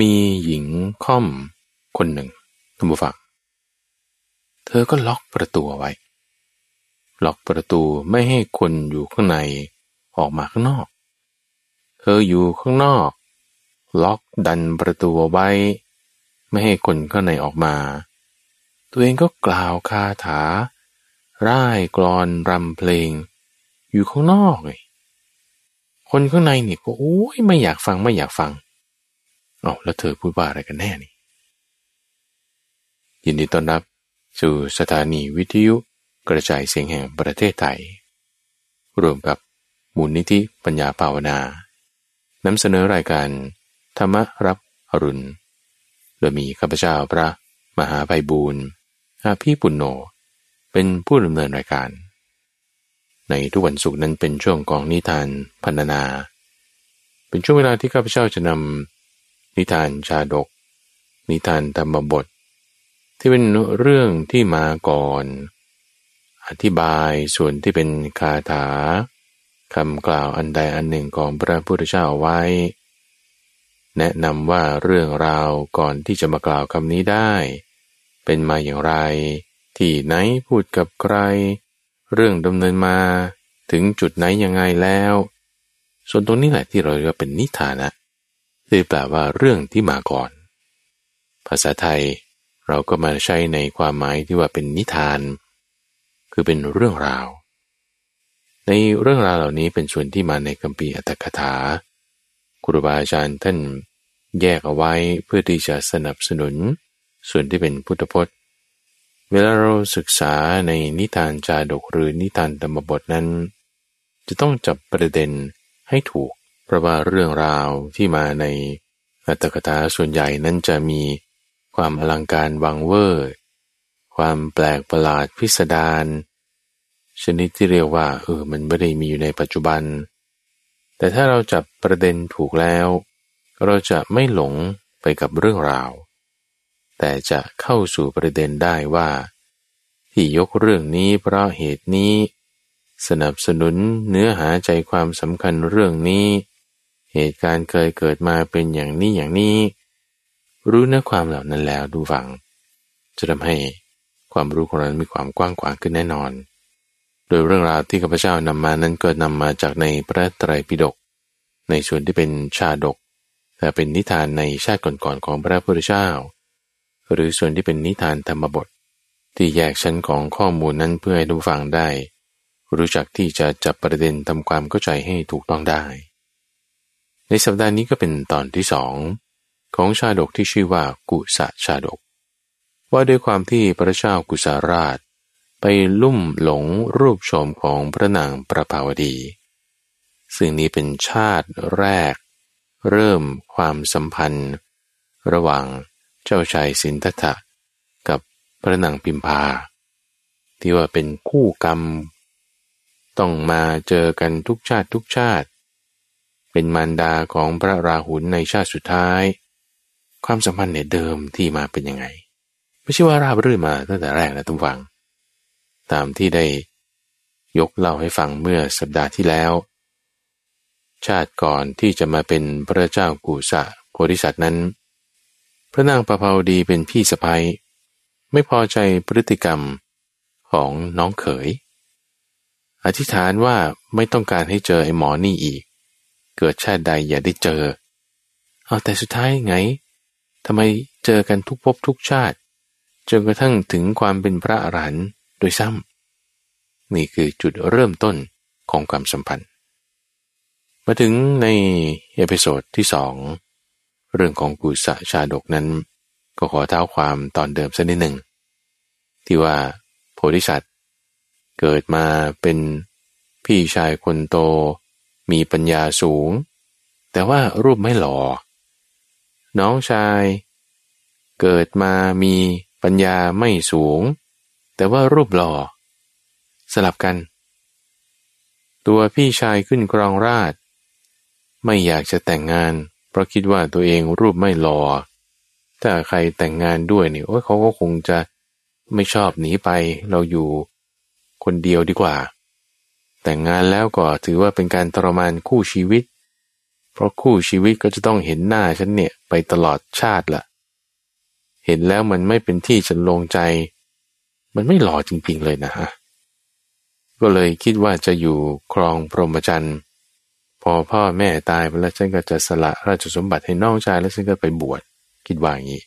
มีหญิงค่อมคนหนึ่งท่านผู้ฟังเธอก็ล็อกประตูไว้ ล็อกประตูไม่ให้คนอยู่ข้างในออกมาข้างนอก เธออยู่ข้างนอก ล็อกดันประตูไว้ ไม่ให้คนข้างในออกมา ตัวเองก็กล่าวคาถา ร่ายกรอนรำเพลง อยู่ข้างนอกเลยคนข้างในนี่ก็โอ้ยไม่อยากฟังไม่อยากฟัง เอาแล้วเธอพูดว่าอะไรกันแน่นี่ยินดีต้อนรับสู่สถานีวิทยุกระจายเสียงแห่งประเทศไทย รวมกับมูลนิธิปัญญาภาวนานำเสนอรายการธรรมรับอรุณ โดยมีข้าพเจ้าพระมหาไพบูรณ์อาพี่ปุณโญเป็นผู้ดำเนินรายการ ในทุกวันศุกร์นั้นเป็นช่วงกองนิทานพันนา เป็นช่วงเวลาที่ข้าพเจ้าจะนำ นิทานชาดก นิทานธรรมบท ที่เป็นเรื่องที่มาก่อน อธิบายส่วนที่เป็นคาถาคำกล่าวอันใดอันหนึ่งของพระพุทธเจ้าไว้ แนะนำว่าเรื่องราวก่อนที่จะมากล่าวคำนี้ได้ เป็นมาอย่างไร ที่ไหนพูดกับใคร เรื่องดำเนินมาถึงจุดไหนยังไงแล้ว ส่วนตรงนี้แหละที่เราเรียกเป็นนิทานะ คือแปลว่าเรื่องที่มาก่อน ภาษาไทยเราก็มาใช้ในความหมายที่ว่าเป็นนิทาน คือเป็นเรื่องราว ในเรื่องราวเหล่านี้เป็นส่วนที่มาในคัมภีร์อัตถกถาครูบาอาจารย์ท่านแยกเอาไว้เพื่อที่จะสนับสนุน ส่วนที่เป็นพุทธพจน์ เวลาเราศึกษาในนิทานจาดกหรือนิทานธรรมบทนั้น จะต้องจับประเด็นให้ถูก เพราะว่าเรื่องราวที่มาในอัตถกถาส่วนใหญ่นั้นจะมีความอลังการวังเวอร์ ความแปลกประหลาดพิสดารชนิดที่เรียกว่าเออมันไม่ได้มีอยู่ในปัจจุบัน แต่ถ้าเราจับประเด็นถูกแล้ว เราจะไม่หลงไปกับเรื่องราว แต่จะเข้าสู่ประเด็นได้ว่า ที่ยกเรื่องนี้เพราะเหตุนี้ สนับสนุนเนื้อหาใจความสำคัญเรื่องนี้ เหตุการณ์เคยเกิดมาเป็นอย่างนี้อย่างนี้ รู้เนื้อความเหล่านั้นแล้วดูฟัง จะทำให้ความรู้ของเรามีความกว้างขวางขึ้นแน่นอน โดยเรื่องราวที่ข้าพเจ้านำมานั้นก็นำมาจากในพระไตรปิฎกในส่วนที่เป็นชาดก แต่เป็นนิทานในชาติก่อนๆของพระพุทธเจ้า หรือส่วนที่เป็นนิทานธรรมบท ที่แยกชั้นของข้อมูลนั้นเพื่อให้ดูฟังได้ รู้จักที่จะจับประเด็นทำความเข้าใจให้ถูกต้องได้ ในสัปดาห์นี้ก็เป็นตอนที่สองของชาดกที่ชื่อว่ากุสะชาดก ว่าด้วยความที่พระเจ้ากุสาราช ไปลุ่มหลงรูปชมของพระนางประภาวดี ซึ่งนี้เป็นชาติแรก เริ่มความสัมพันธ์ ระหว่างเจ้าชายสินทัตถะกับพระนางพิมพา ที่ว่าเป็นคู่กรรม ต้องมาเจอกันทุกชาติทุกชาติ เป็นมารดาของพระราหุลในชาติสุดท้าย ความสัมพันธ์เนี่ยเดิมที่มาเป็นยังไง ไม่ใช่ว่าราบรื่นมาตั้งแต่แรกนะทุกฝัง ตามที่ได้ยกเล่าให้ฟังเมื่อสัปดาห์ที่แล้ว ชาติก่อนที่จะมาเป็นพระเจ้ากุสะโพธิสัตว์นั้น พระนางประภาวดีเป็นพี่สะพ้ยไม่พอใจพฤติกรรมของน้องเขย อธิษฐานว่าไม่ต้องการให้เจอไอ้หมอนี่อีก เกิดชาติใดอย่าได้เจอ เอาแต่สุดท้ายไงทำไมเจอกันทุกภพทุกชาติ จนกระทั่งถึงความเป็นพระอรหันต์โดยซ้ำนี่คือจุดเริ่มต้นของความสัมพันธ์ มาถึงใน episode ที่สองเรื่องของกุศชาดกนั้น ก็ขอเท้าความตอนเดิมสักนิดหนึ่ง ที่ว่าโพธิสัตว์เกิดมาเป็นพี่ชายคนโต มีปัญญาสูง แต่ว่ารูปไม่หล่อน้องชาย เกิดมามีปัญญาไม่สูง แต่ว่ารูปหล่อสลับกัน ตัวพี่ชายขึ้นครองราช ไม่อยากจะแต่งงาน เพราะคิดว่าตัวเองรูปไม่หล่อถ้าใครแต่งงานด้วยเนี่ยโอ้ยเขาก็คงจะไม่ชอบหนีไปเราอยู่คนเดียวดีกว่า แต่งงานแล้วก็ถือว่าเป็นการทรมานคู่ชีวิต เพราะคู่ชีวิตก็จะต้องเห็นหน้าฉันเนี่ยไปตลอดชาติละเห็นแล้วมันไม่เป็นที่จะลงใจ มันไม่หล่อจริงๆเลยนะฮะก็เลยคิดว่าจะอยู่ครองพรหมจรรย์พอพ่อแม่ตายไปแล้วฉันก็จะสละราชสมบัติให้น้องชายแล้วฉันก็ไปบวชคิดว่าอย่างนี้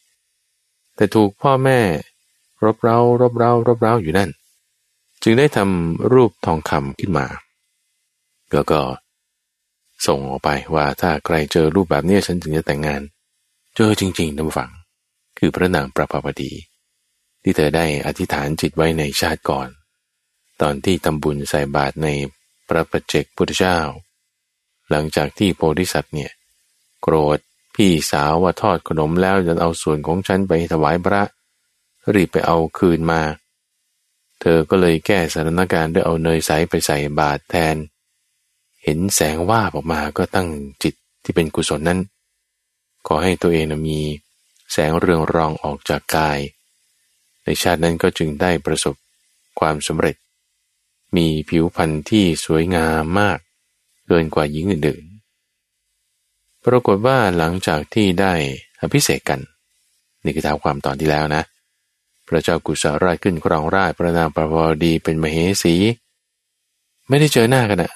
แต่ถูกพ่อแม่รบเร้ารบเร้ารบเร้าอยู่นั่น จึงได้ทำรูปทองคำขึ้นมาแล้วก็ส่งออกไปว่าถ้าใครเจอรูปแบบนี้ฉันถึงจะแต่งงาน เจอจริงๆท่านฟัง คือพระนางประภาวดี ที่เธอได้อธิษฐานจิตไว้ในชาติก่อน ตอนที่ทำบุญใส่บาตรในพระประเจกพุทธเจ้า หลังจากที่โพธิสัตว์เนี่ยโกรธพี่สาวว่าทอดขนมแล้วจะเอาส่วนของฉันไปถวายพระ รีบไปเอาคืนมา เธอก็เลยแก้สถานการณ์ด้วยเอาเนยใสไปใส่บาตรแทน เห็นแสงว่าออกมาก็ตั้งจิตที่เป็นกุศลนั้น ขอให้ตัวเองมีแสงเรืองรองออกจากกาย ในชาตินั้นก็จึงได้ประสบความสำเร็จ มีผิวพรรณที่สวยงามมากเกินกว่าหญิงอื่นๆ ปรากฏว่าหลังจากที่ได้อภิเษกกัน นี่คือท้าความตอนที่แล้วนะ พระเจ้ากุศลราชขึ้นครองราชพระนางประวดีเป็นมเหสี ไม่ได้เจอหน้ากันอะ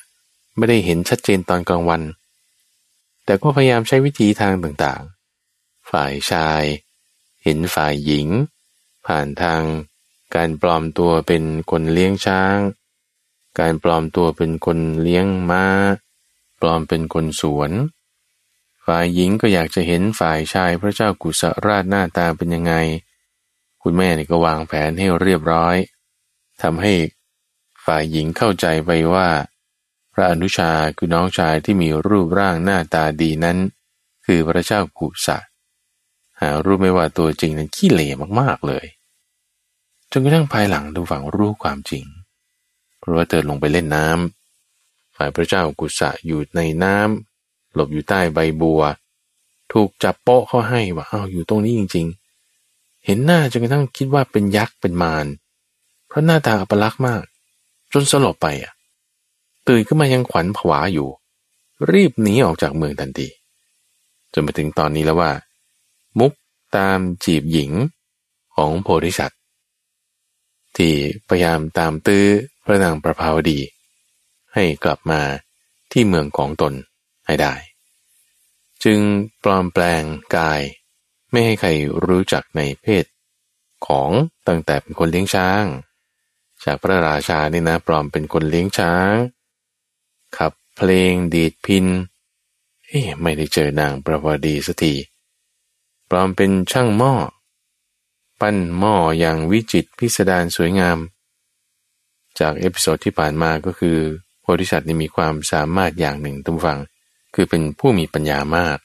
ไม่ได้เห็นชัดเจนตอนกลางวัน แต่ก็พยายามใช้วิธีทางต่างๆ ฝ่ายชาย เห็นฝ่ายหญิง ผ่านทางการปลอมตัวเป็นคนเลี้ยงช้าง การปลอมตัวเป็นคนเลี้ยงมา้า ปลอมเป็นคนสวน ฝ่ายหญิงก็อยากจะเห็นฝ่ายชายพระเจ้ากุศราชหน้าตาเป็นยังไง คุณแม่นี่ก็วางแผนให้เรียบร้อยทำให้ฝ่ายหญิงเข้าใจไปว่า พระอนุชาคือน้องชายที่มีรูปร่างหน้าตาดีนั้น คือพระเจ้ากุสะหารู้ไม่ว่าตัวจริงนั้นขี้เหร่มากๆเลย จนกระทั่งภายหลังดูฝังรู้ความจริง เพราะว่าเธอลงไปเล่นน้ำฝ่ายพระเจ้ากุสะอยู่ในน้ำหลบอยู่ใต้ใบบัว ถูกจับโปะเข้าให้ว่าอ้าวอยู่ตรงนี้จริง ๆ เห็นหน้าจนกระทั่งคิดว่าเป็นยักษ์เป็นมารเพราะหน้าตาอัปลักษณ์มาก จนสลบไปอะตื่นขึ้นมายังขวัญผวาอยู่ รีบหนีออกจากเมืองทันทีจนมาถึงตอนนี้แล้วว่า มุกตามจีบหญิงของโพธิสัตว์ที่พยายามตามตื้อพระนางประภาวดี ให้กลับมาที่เมืองของตนให้ได้ จึงปลอมแปลงกาย ไม่ให้ใครรู้จักในเพศของตั้งแต่เป็นคนเลี้ยงช้าง จากพระราชานี่นะปลอมเป็นคนเลี้ยงช้างขับเพลงดีดพิณเอ๊ไม่ได้เจอนางประภาวดีสักทีปลอมเป็นช่างหม้อ ปั้นหม้ออย่างวิจิตรพิสดารสวยงาม จาก episode ที่ผ่านมาก็คือโพธิสัตว์นี่มีความสามารถอย่างหนึ่งผู้ฟัง คือเป็นผู้มีปัญญามาก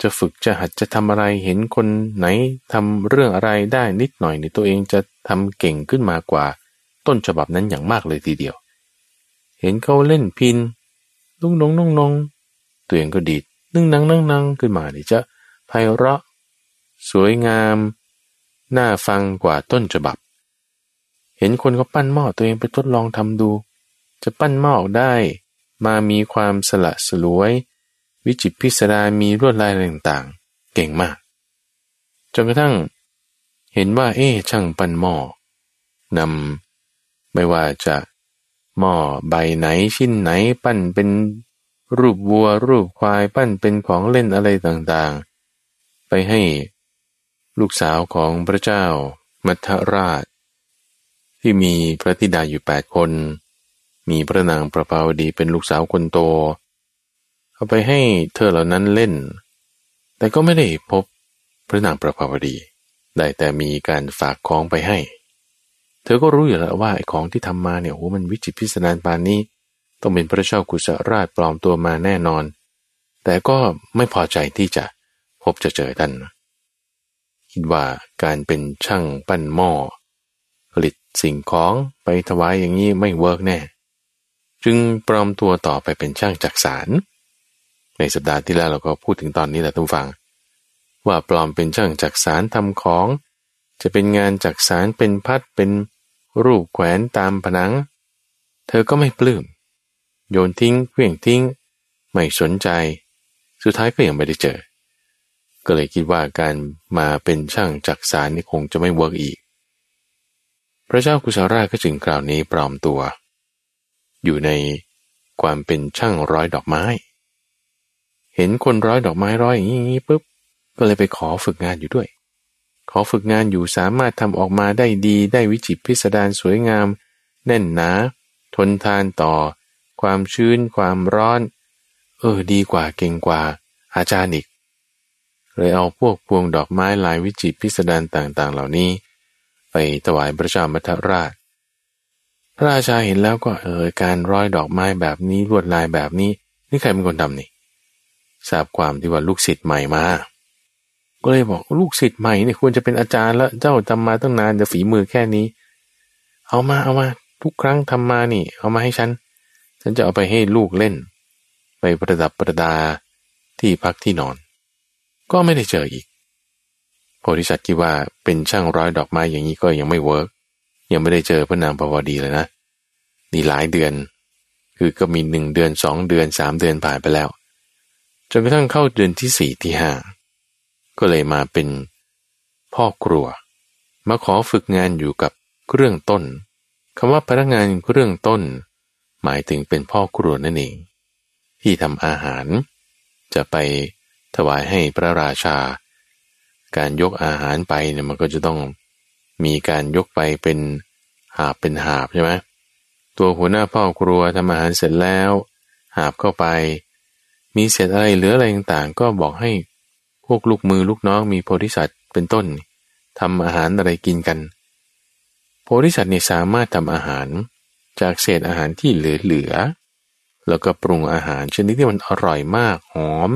จะฝึกจะหัดจะทำอะไรเห็นคนไหนทำเรื่องอะไรได้นิดหน่อยในตัวเองจะทำเก่งขึ้นมากว่า ต้นฉบับนั้นอย่างมากเลยทีเดียว เห็นเขาเล่นพินลุงนงนงนงตัวเองก็ดีดนึ่งนังนั่งนั่งขึ้นมาดิจะไพเราะ สวยงาม น่าฟังกว่าต้นฉบับ เห็นคนเขาปั้นหม้อตัวเองไปทดลองทำดู จะปั้นหม้อออกได้ มามีความสละสลวย วิจิตพิสดารมีรวดลายต่างๆ เก่งมาก จนกระทั่งเห็นว่า เอ๊ช่างปั้นหม้อนำไม่ว่าจะหม้อใบไหนชิ้นไหนปั้นเป็นรูปวัว รูปควายปั้นเป็นของเล่นอะไรต่างๆ ไปให้ลูกสาวของพระเจ้า มัทราช ที่มีพระธิดาอยู่แปดคน มีพระนางประภาวดีเป็นลูกสาวคนโต เอาไปให้เธอเหล่านั้นเล่น แต่ก็ไม่ได้พบพระนางประภาวดี ได้แต่มีการฝากของไปให้ เธอก็รู้อยู่แล้วว่าไอ้ของที่ทำมาเนี่ยโอ้มันวิจิตพิสดารปานนี้ ต้องเป็นพระเจ้ากุศราชปลอมตัวมาแน่นอน แต่ก็ไม่พอใจที่จะพบจะเจอท่านคิดว่าการเป็นช่างปั้นหม้อผลิตสิ่งของไปถวายอย่างนี้ไม่ work แน่ จึงปลอมตัวต่อไปเป็นช่างจักสาร ในสัปดาห์ที่แล้วเราก็พูดถึงตอนนี้แหละผู้ฟัง ว่าปลอมเป็นช่างจักสารทำของ จะเป็นงานจักสารเป็นพัดเป็นรูปแขวนตามผนัง เธอก็ไม่ปลื้ม โยนทิ้งเขวี้ยงทิ้ง ไม่สนใจ สุดท้ายก็ยังไม่ได้เจอ ก็เลยคิดว่าการมาเป็นช่างจักสารนี่คงจะไม่ work อีก พระเจ้ากุสราชก็จึงคราวนี้ปลอมตัว อยู่ในความเป็นช่างร้อยดอกไม้ เห็นคนร้อยดอกไม้ร้อยอย่างนี้ปุ๊บก็เลยไปขอฝึกงานอยู่ด้วย ขอฝึกงานอยู่สามารถทำออกมาได้ดีได้วิจิตรพิสดารสวยงาม แน่นหนา ทนทานต่อ ความชื้น ความร้อน เออดีกว่าเก่งกว่า อาจารย์อีกเลยเอาพวกพวงดอกไม้ลายวิจิตพิสดารต่างๆ เหล่านี้ ไปถวายพระเจ้ามัทราช พระราชาเห็นแล้วก็เออการร้อยดอกไม้แบบนี้ลวดลายแบบนี้ นี่ใครเป็นคนทำนี่ ทราบความที่ว่าลูกศิษย์ใหม่มาก็เลยบอกลูกศิษย์ใหม่เนี่ยควรจะเป็นอาจารย์แล้วเจ้าทำมาตั้งนานแต่ฝีมือแค่นี้ เอามาเอามาทุกครั้งทำมานี่ เอามาให้ฉัน ฉันจะเอาไปให้ลูกเล่น ไปประดับประดาที่พักที่นอน ก็ไม่ได้เจออีกโพธิสัตว์คิดว่าเป็นช่างร้อยดอกไม้อย่างนี้ก็ยังไม่ work ยังไม่ได้เจอพระนางประภาวดีเลยนะนี่หลายเดือน คือก็มีหนึ่งเดือนสองเดือนสามเดือนผ่านไปแล้ว จนกระทั่งเข้าเดือนที่สี่ที่ห้าก็เลยมาเป็นพ่อครัว มาขอฝึกงานอยู่กับเครื่องต้นคำว่าพนักงานเครื่องต้น หมายถึงเป็นพ่อครัวนั่นเอง ที่ทำอาหาร จะไปถวายให้พระราชา การยกอาหารไปเนี่ยมันก็จะต้องมีการยกไปเป็นหาบเป็นหาบใช่ไหมตัวหัวหน้าพ่อครัวทำอาหารเสร็จแล้ว หาบเข้าไป มีเศษอะไรเหลืออะไรต่างๆ ก็บอกให้พวกลูกมือลูกน้องมีโพธิสัตว์เป็นต้นทำอาหารอะไรกินกัน โพธิสัตว์เนี่ยสามารถทำอาหารจากเศษอาหารที่เหลือๆแล้วก็ปรุงอาหารชนิดที่มันอร่อยมากหอม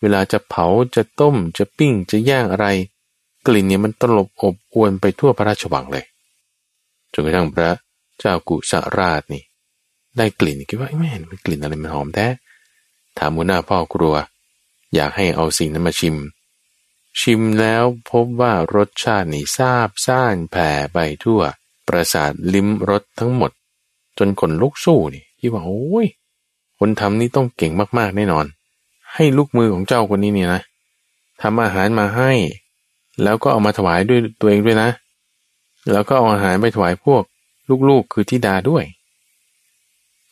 เวลาจะเผาจะต้มจะปิ้งจะย่างอะไร กลิ่นเนี่ยมันตลบอบอวนไปทั่วพระราชวังเลยจนกระทั่งพระเจ้ากุสราชนี่ได้กลิ่นคิดว่าไม่เป็นกลิ่นอะไรมันหอมแท้ ถามหัวหน้าพ่อครัว อยากให้เอาสิ่งนั้นมาชิม ชิมแล้วพบว่ารสชาตินี่ซาบซ่านแผ่ไปทั่ว ประสาทลิ้มรสทั้งหมด จนคนลุกสู้นี่ที่ว่าโอ้ยคนทำนี่ต้องเก่งมากๆแน่นอน ให้ลูกมือของเจ้าคนนี้เนี่ยนะทำอาหารมาให้ แล้วก็เอามาถวายด้วยตัวเองด้วยนะ แล้วก็เอาอาหารไปถวายพวกลูกๆคือทิดาด้วย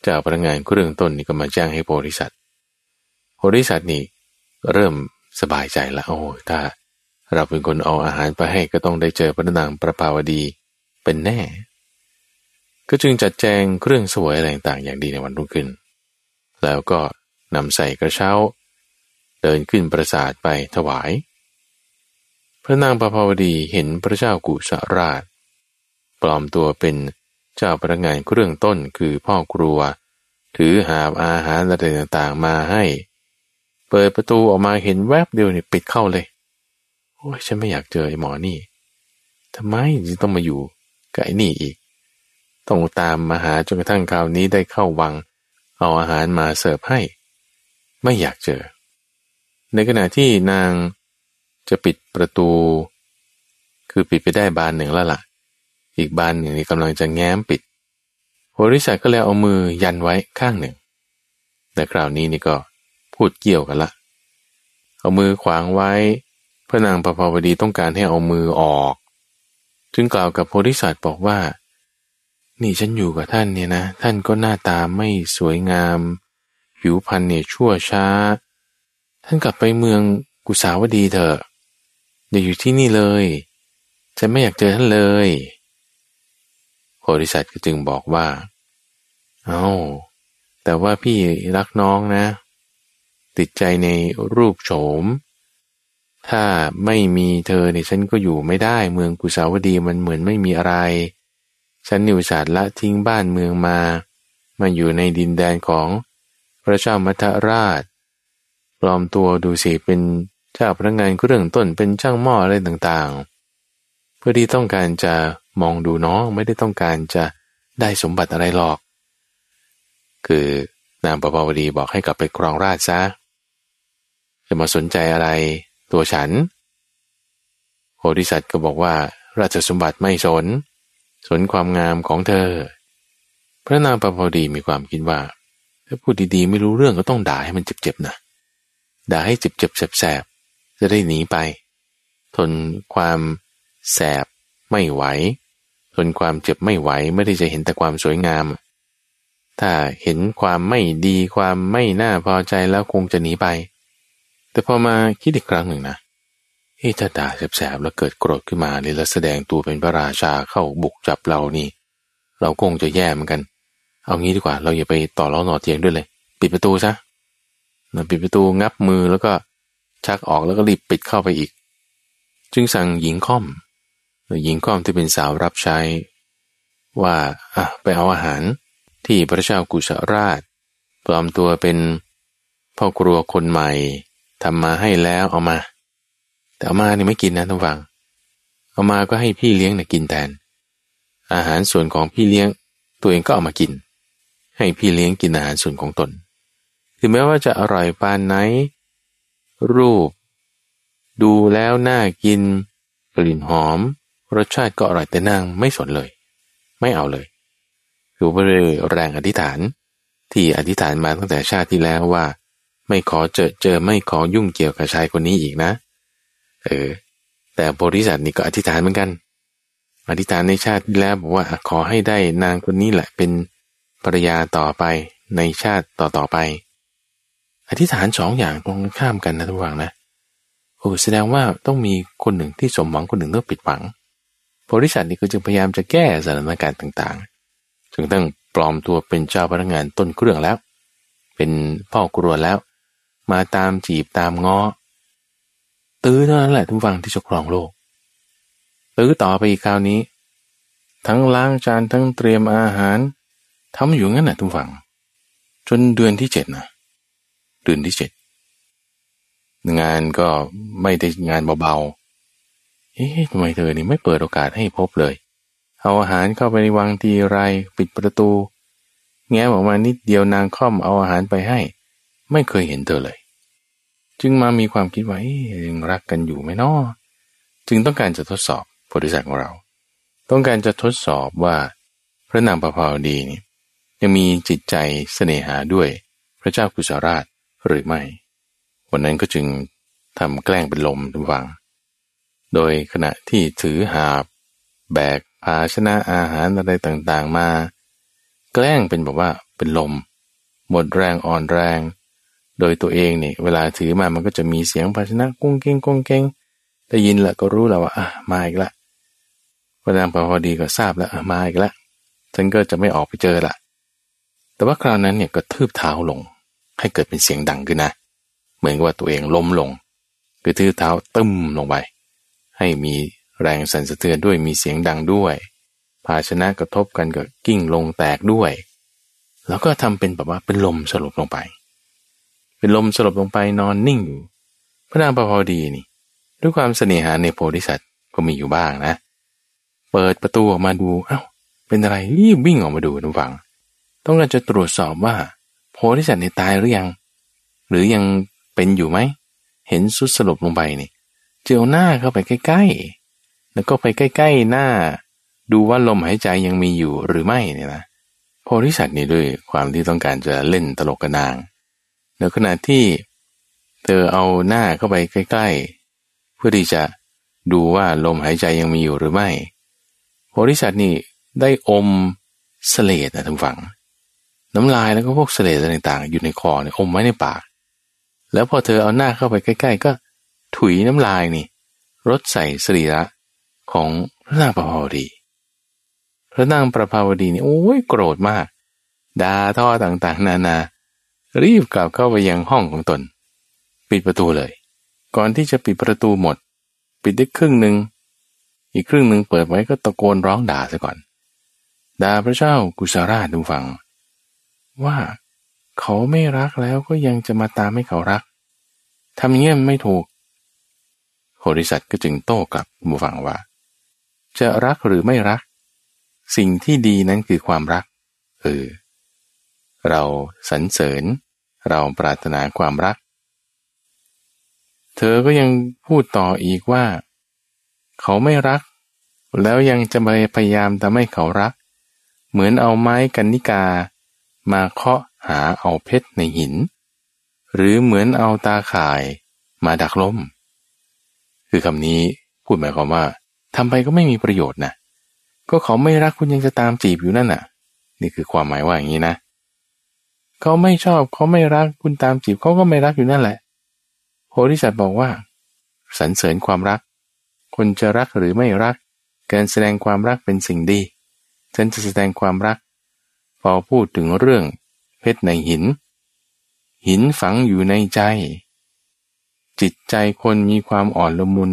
เจ้าพนักงานเครื่องต้นนี่ก็มาแจ้งให้โพธิสัตว โพธิสัตว์นี่เริ่มสบายใจละโอ้ถ้าเราเป็นคนเอาอาหารไปให้ก็ต้องได้เจอพระนางประภาวดีเป็นแน่ ก็จึงจัดแจงเครื่องสวยอะไรต่างๆอย่างดีในวันรุ่งขึ้น แล้วก็นำใส่กระเช้า เดินขึ้นปราสาทไปถวาย พระนางประภาวดีเห็นพระเจ้ากุสราช ปลอมตัวเป็นเจ้าพนักงานเครื่องต้นคือพ่อครัว ถือหาบอาหารอะไรต่างๆมาให้ เปิดประตูออกมาเห็นแวบเดียวเนี่ยปิดเข้าเลย โอ้ยฉันไม่อยากเจอไอ้หมอนี่ทำไมจึงต้องมาอยู่กับไอ้นี่อีก ต้องตามมาหาจนกระทั่งคราวนี้ได้เข้าวัง เอาอาหารมาเสิร์ฟให้ ไม่อยากเจอ ในขณะที่นางจะปิดประตู คือปิดไปได้บานหนึ่งแล้วละ่ะ อีกบานหนึ่งนี่กำลังจะแง้มปิดโพธิสัตก็แล้วเอามือยันไว้ข้างหนึ่งแต่คราวนี้นี่ก็ พูดเกี่ยวกันละ เอามือขวางไว้ พระนางประภาวดีต้องการให้เอามือออก จึงกล่าวกับโพธิสัตว์บอกว่า นี่ฉันอยู่กับท่านเนี่ยนะ ท่านก็หน้าตาไม่สวยงาม ผิวพรรณเนี่ยชั่วช้า ท่านกลับไปเมืองกุสาวดีเถอะอย่าอยู่ที่นี่เลย ฉันไม่อยากเจอท่านเลย โพธิสัตว์ก็จึงบอกว่า เอา้าแต่ว่าพี่รักน้องนะ ติดใจในรูปโฉม ถ้าไม่มีเธอเนี่ยฉันก็อยู่ไม่ได้เมืองกุสาวดีมันเหมือนไม่มีอะไร ฉันนิวสา์ละทิ้งบ้านเมืองมามาอยู่ในดินแดนของพระเจ้ามัทราช ปลอมตัวดูสิเป็นเจ้าพนักงานเรื่องต้นเป็นช่างหม้ออะไรต่างๆ เพื่อที่ต้องการจะมองดูน้องไม่ได้ต้องการจะได้สมบัติอะไรหรอก คือนางประภาวดีบอกให้กลับไปครองราชซะ จะมาสนใจอะไรตัวฉันโพธิสัตว์ก็บอกว่า ราชสมบัติไม่สน สนความงามของเธอ พระนางประภาวดีมีความคิดว่า ถ้าพูดดีๆไม่รู้เรื่องก็ต้องด่าให้มันเจ็บๆนะด่าให้เจ็บเจ็บแสบแสบจะได้หนีไป ทนความแสบไม่ไหว ทนความเจ็บไม่ไหวไม่ได้จะเห็นแต่ความสวยงาม ถ้าเห็นความไม่ดีความไม่น่าพอใจแล้วคงจะหนีไป แต่พอมาคิดอีกครั้งหนึ่งนะเฮ้ถ้าด่าแสบๆแล้วเกิดโกรธขึ้นมาเลยแล้วแสดงตัวเป็นพระราชาเข้าบุกจับเรานี่ เราคงจะแย่เหมือนกัน เอางี้ดีกว่า เราอย่าไปต่อล้อหนอเทียงด้วยเลย ปิดประตูซะปิดประตูงับมือแล้วก็ชักออกแล้วก็รีบปิดเข้าไปอีก จึงสั่งหญิงค่อมหญิงค่อมที่เป็นสาวรับใช้ ว่าอะไปเอาอาหารที่พระเจ้ากุชราชปลอมตัวเป็นพ่อครัวคนใหม่ ทำมาให้แล้วเอามา แต่เอามาเนี่ยไม่กินนะท่านฟัง เอามาก็ให้พี่เลี้ยงเนี่ยกินแทน อาหารส่วนของพี่เลี้ยง ตัวเองก็เอามากิน ให้พี่เลี้ยงกินอาหารส่วนของตน ถึงแม้ว่าจะอร่อยปานไหน รูป ดูแล้วน่ากิน กลิ่นหอม รสชาติก็อร่อยแต่นางไม่สนเลย ไม่เอาเลยคือว่าแรงอธิษฐานที่อธิษฐานมาตั้งแต่ชาติที่แล้วว่า ไม่ขอเจอเจอไม่ขอยุ่งเกี่ยวกับชายคนนี้อีกนะ เออ แต่บริษัทนี่ก็อธิษฐานเหมือนกัน อธิษฐานในชาติแล้วบอกว่าขอให้ได้นางคนนี้แหละเป็นภรรยาต่อไปในชาติต่อต่อไป อธิษฐานสองอย่างตรงข้ามกันนะทุกฝังนะโอ้แสดงว่าต้องมีคนหนึ่งที่สมหวังคนหนึ่งต้องผิดหวังบริษัทนี้ก็จึงพยายามจะแก้สถานการณ์ต่างๆจึงต้องปลอมตัวเป็นเจ้าพนักงานต้นเครื่องแล้ว เป็นพ่อครัวแล้ว มาตามจีบตามง้อ ตื้อเท่านั้นแหละทุกฝังที่จะครองโลก ตื้อต่อไปอีกคราวนี้ ทั้งล้างจานทั้งเตรียมอาหารทำอยู่งั้นแหละทุกฝัง จนเดือนที่เจ็ดนะเดือนที่เจ็ดงานก็ไม่ได้งานเบาๆ เอ๊ะทำไมเธอนี่ไม่เปิดโอกาสให้พบเลย เอาอาหารเข้าไปในวังทีไรปิดประตู แง้มออกมานิดเดียวนางค่อมเอาอาหารไปให้ ไม่เคยเห็นเธอเลย จึงมามีความคิดว่ายังรักกันอยู่ไหมนาะจึงต้องการจะทดสอบบริษัทของเรา ต้องการจะทดสอบว่าพระนางประภาวดีนี่ยังมีจิตใจเสน่หาด้วยพระเจ้ากุศราชหรือไม่ วันนั้นก็จึงทำแกล้งเป็นลมทุกฝัง โดยขณะที่ถือหาบ แบกภาชนะอาหารอะไรต่างๆมา แกล้งเป็นแบบว่าเป็นลม หมดแรงอ่อนแรง โดยตัวเองเนี่ยเวลาถือมามันก็จะมีเสียงภาชนะกุ้งเก้งกุ้งเก้งได้ยินแล้วก็รู้แล้วว่าอะมาอีกละพระนางพอดีก็ทราบแล้วมาอีกละฉันก็จะไม่ออกไปเจอละแต่ว่าคราวนั้นเนี่ยก็ทืบเท้าลง ให้เกิดเป็นเสียงดังขึ้นนะ เหมือนว่าตัวเองล้มลงกระทือเท้าตึ้มลงไปให้มีแรงสั่นสะเทือนด้วยมีเสียงดังด้วย ภาชนะกระทบกันก็กิ้งลงแตกด้วย แล้วก็ทำเป็นแบบว่าเป็นลมสลบลงไป เป็นลมสลบลงไปนอนนิ่งอยู่ พระนางปภาดีนี่ ด้วยความเสน่หาในโพธิสัตว์ก็มีอยู่บ้างนะ เปิดประตูออกมาดูเอา้า เป็นอะไรรีบวิ่งออกมาดูทุกฝัง ต้องการจะตรวจสอบว่า โพธิสัตว์นี่ตายหรือยัง หรือยังเป็นอยู่ไหม เห็นสุดสลบลงไปนี่เจียวหน้าเข้าไปใกล้ๆ แล้วก็ไปใกล้ๆหน้า ดูว่าลมหายใจยังมีอยู่หรือไม่เนี่ยนะโพธิสัตว์นี่ด้วยความที่ต้องการจะเล่นตลกกระนาง ในขณะที่เธอเอาหน้าเข้าไปใกล้ๆ เพื่อที่จะดูว่าลมหายใจยังมีอยู่หรือไม่โพธิสัตว์นี่ได้อมเสลดนะทั้งฝั่งน้ำลายแล้วก็พวกเสลดต่างๆ อยู่ในคอเนี่ยอมไว้ในปาก แล้วพอเธอเอาหน้าเข้าไปใกล้ ๆ ก็ถุยน้ำลายนี่รดใส่สรีระของพระนางประภาวดี พระนางประภาวดีนี่โอ้ยโกรธมากด่าท่อต่างๆ นานา รีบกลับเข้าไปยังห้องของตน ปิดประตูเลย ก่อนที่จะปิดประตูหมด ปิดได้ครึ่งหนึ่งอีกครึ่งหนึ่งเปิดไว้ก็ตะโกนร้องด่าซะก่อนด่าพระเจ้ากุสาราดูฟัง ว่าเขาไม่รักแล้วก็ยังจะมาตามให้เขารักทำเงี้ยไม่ถูกโพธิสัตว์ก็จึงโต้กลับบูฟังว่า จะรักหรือไม่รัก สิ่งที่ดีนั้นคือความรักเออเราสรรเสริญ เราปรารถนาความรัก เธอก็ยังพูดต่ออีกว่า เขาไม่รัก แล้วยังจะไปพยายามทำให้เขารัก เหมือนเอาไม้กันนิกา มาเคาะหาเอาเพชรในหิน หรือเหมือนเอาตาข่ายมาดักล้ม คือคำนี้พูดหมายความว่าทำไปก็ไม่มีประโยชน์นะก็เขาไม่รักคุณยังจะตามจีบอยู่นั่นน่ะ นี่คือความหมายว่าอย่างนี้นะเเขาไม่ชอบเขาไม่รักคุณตามจีบเขาก็ไม่รักอยู่นั่นแหละ โพธิสัตว์บอกว่าสรรเสริญความรัก คนจะรักหรือไม่รัก การแสดงความรักเป็นสิ่งดี ฉันจะแสดงความรัก พอพูดถึงเรื่อง เพชรในหิน หินฝังอยู่ในใจ จิตใจคนมีความอ่อนละมุน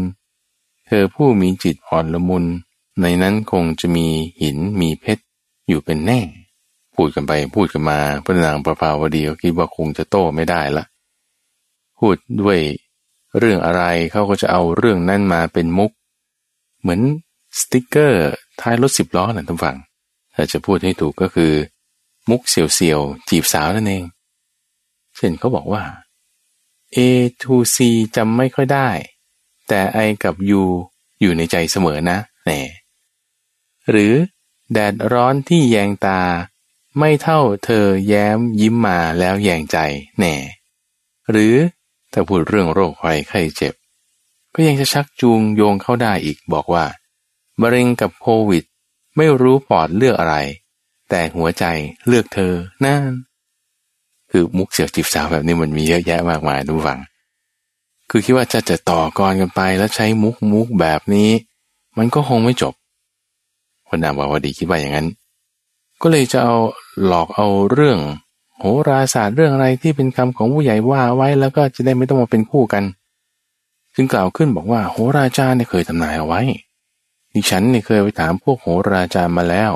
เธอผู้มีจิตอ่อนละมุน ในนั้นคงจะมีหินมีเพชรอยู่เป็นแน่ พูดกันไปพูดกันมาพระนางประภาวดีก็คิดว่าคงจะโต้ไม่ได้ละ พูดด้วยเรื่องอะไรเขาก็จะเอาเรื่องนั้นมาเป็นมุก เหมือนสติกเกอร์ท้ายรถสิบล้อนะท่านฟังถ้าจะพูดให้ถูกก็คือ มุกเสียวๆ จีบสาวนั่นเอง เช่นเขาบอกว่า A to C จำไม่ค่อยได้ แต่ I กับ U อยู่ในใจเสมอนะแน่หรือแดดร้อนที่แยงตา ไม่เท่าเธอแย้มยิ้มมาแล้วแยงใจแน่ หรือถ้าพูดเรื่องโรคภัยไข้เจ็บ ก็ยังจะชักจูงโยงเข้าได้อีกบอกว่ามะเร็งกับโควิด ไม่รู้ปอดเลือกอะไร แต่หัวใจเลือกเธอนั่นคือมุกเสียวจีบสาวแบบนี้มันมีเยอะแยะมากมายดูฟัง คือคิดว่าจะจะต่อกรกันไปแล้วใช้มุกมุกแบบนี้ มันก็คงไม่จบคนนามว่าวดีคิดว่าอย่างนั้น ก็เลยจะเอาหลอกเอาเรื่อง โหราศาสตร์เรื่องอะไรที่เป็นคำของผู้ใหญ่ว่าไว้แล้วก็จะได้ไม่ต้องมาเป็นคู่กัน จึงกล่าวขึ้นบอกว่าโหราจารย์เนี่ยเคยทำนายเอาไว้ ดิฉันเนี่ยเคยไปถามพวกโหราจารย์มาแล้ว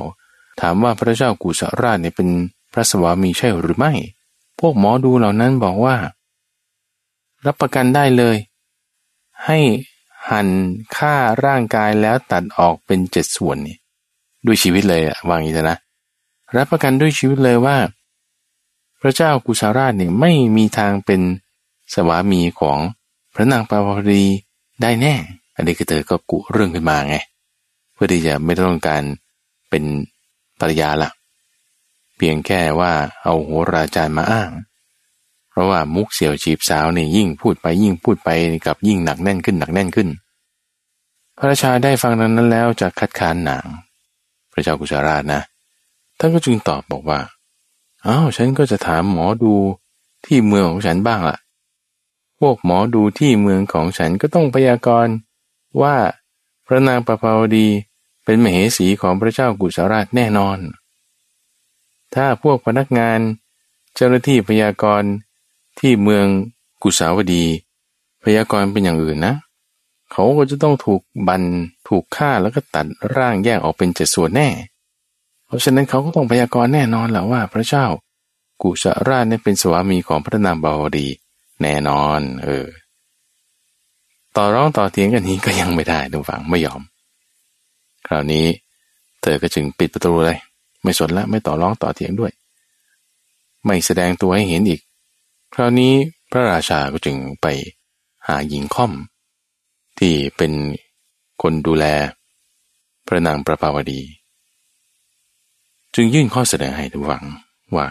ถามว่าพระเจ้ากุสราชเนี่ยเป็นพระสวามีใช่หรือไม่ พวกหมอดูเหล่านั้นบอกว่า รับประกันได้เลย ให้หั่นฆ่าร่างกายแล้วตัดออกเป็นเจ็ดส่วนนี่ด้วยชีวิตเลยอะวางอย่างนี้นะ รับประกันด้วยชีวิตเลยว่า พระเจ้ากุสาราชเนี่ยไม่มีทางเป็นสวามีของพระนางปาวรีได้แน่ อันนี้คือเธอก็กุเรื่องขึ้นมาไง เพื่อที่จะไม่ต้องการเป็นภรรยาละเพียงแค่ว่าเอาโหราจารย์มาอ้าง เพราะว่ามุกเสียวจีบสาวเนี่ยยิ่งพูดไปยิ่งพูดไปกับยิ่งหนักแน่นขึ้นหนักแน่นขึ้น พระราชาได้ฟังดังนั้นแล้วจะคัดค้านนาง พระเจ้ากุสาราชนะ ท่านก็จึงตอบบอกว่าอ้าวฉันก็จะถามหมอดูที่เมืองของฉันบ้างละ่ะ พวกหมอดูที่เมืองของฉันก็ต้องพยากรณ์ว่าพระนางประภาวดีเป็นมเหสีของพระเจ้ากุสาราชแน่นอน ถ้าพวกพนักงาน เจ้าหน้าที่พยากรณ์ที่เมืองกุสาวดี พยากรณ์เป็นอย่างอื่นนะ เขาก็จะต้องถูกบันถูกฆ่าแล้วก็ตัดร่างแยกออกเป็นเจ็ดส่วนแน่ เพราะฉะนั้นเขาก็ต้องพยากรณ์แน่นอนแหละว่าพระเจ้ากุชราชเนี่ยเป็นสวามีของพระนามบาวดี แน่นอน เออ ต่อร้องต่อเถียงกันนี้ก็ยังไม่ได้ดูฝังไม่ยอม คราวนี้ เธอก็จึงปิดประตูเลย ไม่สนละไม่ต่อร้องต่อเถียงด้วย ไม่แสดงตัวให้เห็นอีก คราวนี้พระราชาก็จึงไปหาหญิงค่อม ที่เป็นคนดูแล พระนางประภาวดี จึงยื่นข้อเสนอให้ทุกหวังว่า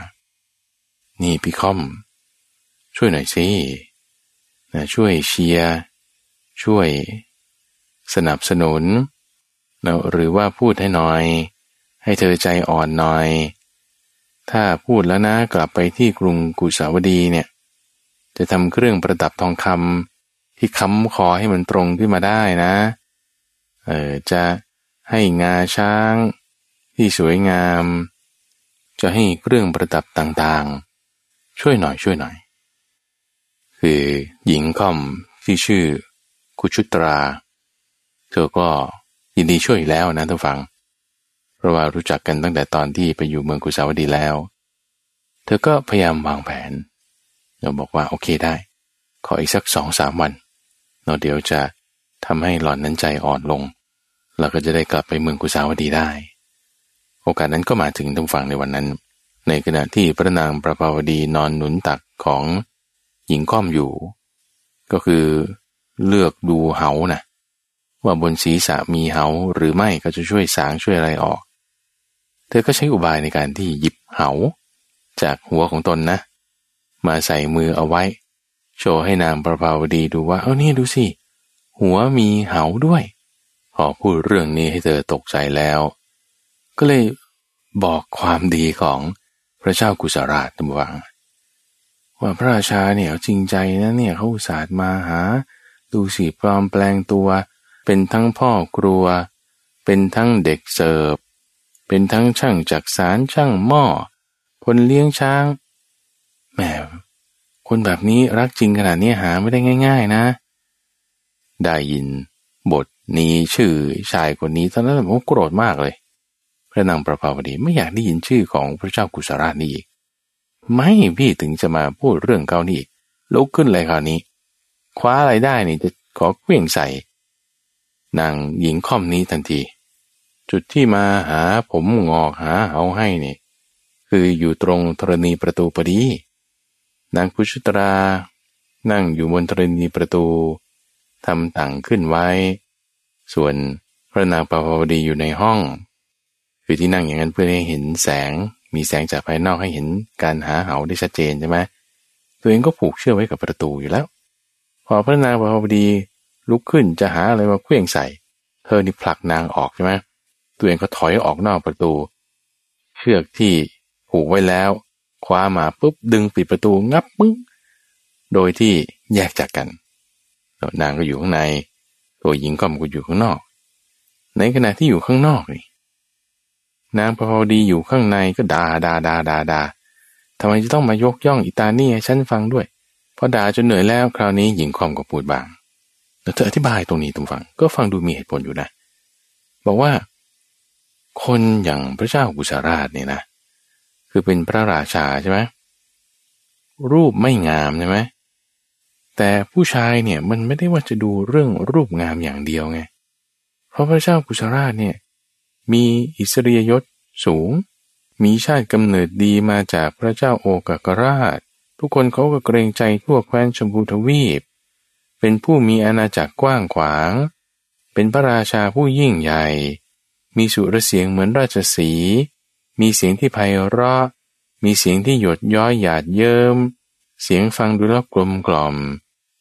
นี่พี่คอม ช่วยหน่อยสินะช่วยเชียร์ช่วย สนับสนุนนะหรือว่าพูดให้หน่อย ให้เธอใจอ่อนหน่อย ถ้าพูดแล้วนะกลับไปที่กรุงกุสาวดีเนี่ย จะทำเครื่องประดับทองคำที่ค้ำคอให้มันตรงขึ้นมาได้นะ เออจะให้งาช้าง ที่สวยงาม จะให้เครื่องประดับต่างๆ ช่วยหน่อยช่วยหน่อย คือหญิงค่อมที่ชื่อกุชุตรา เธอก็ยินดีช่วยแล้วนะท่านฟัง เพราะว่ารู้จักกันตั้งแต่ตอนที่ไปอยู่เมืองกุสาวดีแล้ว เธอก็พยายามวางแผนเราบอกว่าโอเคได้ ขออีกสักสองสามวัน เราเดี๋ยวจะทำให้หล่อนนั้นใจอ่อนลง เราก็จะได้กลับไปเมืองกุสาวดีได้ โอกาสนั้นก็มาถึงทางฝั่งในวันนั้น ในขณะที่พระนางประภาวดีนอนหนุนตักของหญิงก้อมอยู่ ก็คือเลือกดูเหานะว่าบนศีรษะมีเหาหรือไม่ก็จะช่วยสางช่วยอะไรออก เธอก็ใช้อุบายในการที่หยิบเหาจากหัวของตนนะ มาใส่มือเอาไว้ โชว์ให้นางประภาวดีดูว่า เอานี่ดูสิ หัวมีเหาด้วย พอพูดเรื่องนี้ให้เธอตกใจแล้ว ก็เลยบอกความดีของพระเจ้ากุสราชตำวังว่าพระราชาเนี่ยจริงใจนะเนี่ยเขาอุตส่าห์มาหา ดูสิปลอมแปลงตัว เป็นทั้งพ่อครัว เป็นทั้งเด็กเสิร์ฟเป็นทั้งช่างจักสารช่างหม้อคนเลี้ยงช้างแหมคนแบบนี้รักจริงขนาดนี้หาไม่ได้ง่าย ๆนะ ได้ยิน บทนี้ชื่อชายคนนี้ตอนนั้นผมโกรธมากเลย ระนางประภาวดีไม่อยากได้ยินชื่อของพระเจ้ากุศรานี่อีกไม่พี่ถึงจะมาพูดเรื่องเก่านี่ลุกขึ้นเลยคราวนี้ คว้าอะไรได้นี่จะขอเคลื่องใส่ นางหญิงค่อมนี้ทันที จุดที่มาหาผมงอกหาเอาให้นี่คืออยู่ตรงธรณีประตูพอดี นางพุชตรา นั่งอยู่บนธรณีประตูทำต่างขึ้นไว้ ส่วนพระนางปภาวดีอยู่ในห้อง คือที่นั่งอย่างนั้นเพื่อให้เห็นแสง มีแสงจากภายนอกให้เห็นการหาเหาได้ชัดเจนใช่ไหมตัวเองก็ผูกเชือกไว้กับประตูอยู่แล้ว พอพระนางปภาวดีลุกขึ้นจะหาอะไรมาเคลื่องใส่ เธอนี่ผลักนางออกใช่ไหมตัวเองก็ถอยออกนอกประตู เชือกที่ผูกไว้แล้วคว้ามาปุ๊บดึงปิดประตูงับปึ้งโดยที่แยกจากกันนางก็อยู่ข้างใน ตัวหญิงก็มันก็อยู่ข้างนอก ในขณะที่อยู่ข้างนอกนี่ นางพอดีอยู่ข้างในก็ด่าด่าด่าด่าด่าทำไมจะต้องมายกย่องอิตานี่ให้ฉันฟังด้วยพอด่าจนเหนื่อยแล้วคราวนี้หญิงคอมก็พูดบางแต่เธออธิบายตรงนี้ตรงฟัง ก็ฟังดูมีเหตุผลอยู่นะ บอกว่า คนอย่างพระเจ้ากุสาราชเนี่ยนะ คือเป็นพระราชาใช่ไหมรูปไม่งามใช่ไหมแต่ผู้ชายเนี่ยมันไม่ได้ว่าจะดูเรื่องรูปงามอย่างเดียวไง เพราะพระเจ้ากุชราชเนี่ย มีอิสริยยศสูง มีชาติกำเนิดดีมาจากพระเจ้าโอกากราช ทุกคนเขาก็เกรงใจทั่วแคว้นชมพูทวีป เป็นผู้มีอาณาจักรกว้างขวาง เป็นพระราชาผู้ยิ่งใหญ่ มีสุรเสียงเหมือนราชสี มีเสียงที่ไพเราะ มีเสียงที่หยดย้อยหยาดเยิมเสียงฟังดูแล้วกลมกล่อม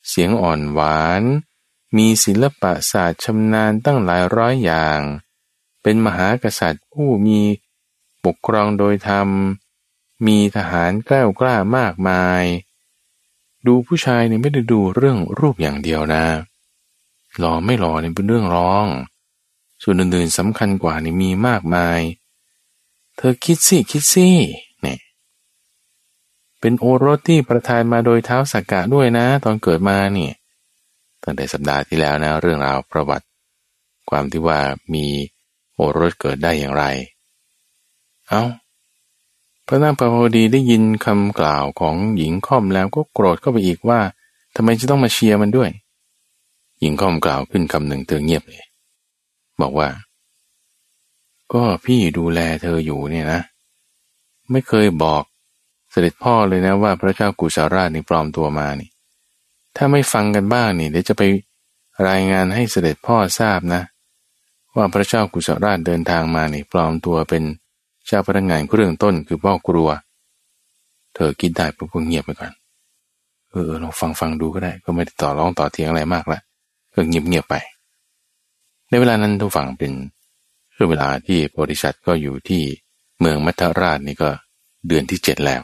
เสียงอ่อนหวาน มีศิลปะศาสตร์ชำนาญตั้งหลายร้อยอย่าง เป็นมหากษัตริย์ผู้มีปกครองโดยธรรม มีทหารกล้ากล้ามากมาย ดูผู้ชายเนี่ยไม่ได้ดูเรื่องรูปอย่างเดียวนะหล่อไม่หล่อเนี่ยเป็นเรื่องร้อง ส่วนอื่นๆสำคัญกว่านี่มีมากมาย เธอคิดสิคิดสิเนี่ยเป็นโอรสที่ประทานมาโดยเท้าสักกะด้วยนะ ตอนเกิดมาเนี่ยตั้งแต่สัปดาห์ที่แล้วนะ เรื่องราวประวัติ ความที่ว่ามี โอรสเกิดได้อย่างไร เอา้า พระนางปภาวดีได้ยินคำกล่าวของหญิงค่อมแล้วก็โกรธเข้าไปอีกว่าทำไมจะต้องมาเชียร์มันด้วย หญิงค่อมกล่าวขึ้นคำหนึ่งเธอเงียบเลย บอกว่า ก็พี่ดูแลเธออยู่เนี่ยนะ ไม่เคยบอกเสด็จพ่อเลยนะว่าพระเจ้ากุสาราชนี่ปลอมตัวมานี่ ถ้าไม่ฟังกันบ้างนี่เดี๋ยวจะไปรายงานให้เสด็จพ่อทราบนะ ว่าพระเจ้ากุสาราชเดินทางมานี่ปลอมตัวเป็นเจ้าพนักงานเรื่องต้นคือพ่อกลัว เธอคิดได้ปุ๊บก็เงียบไปก่อน เออลองฟังฟังดูก็ได้ ก็ไม่ได้ต่อร้องต่อเทียงอะไรมากละก็เงียบเงียบไป ในเวลานั้นทุกฝั่งเป็นช่วงเวลาที่บริษัทก็อยู่ที่เมืองมัทราชนี่ก็เดือนที่เจ็ดแล้ว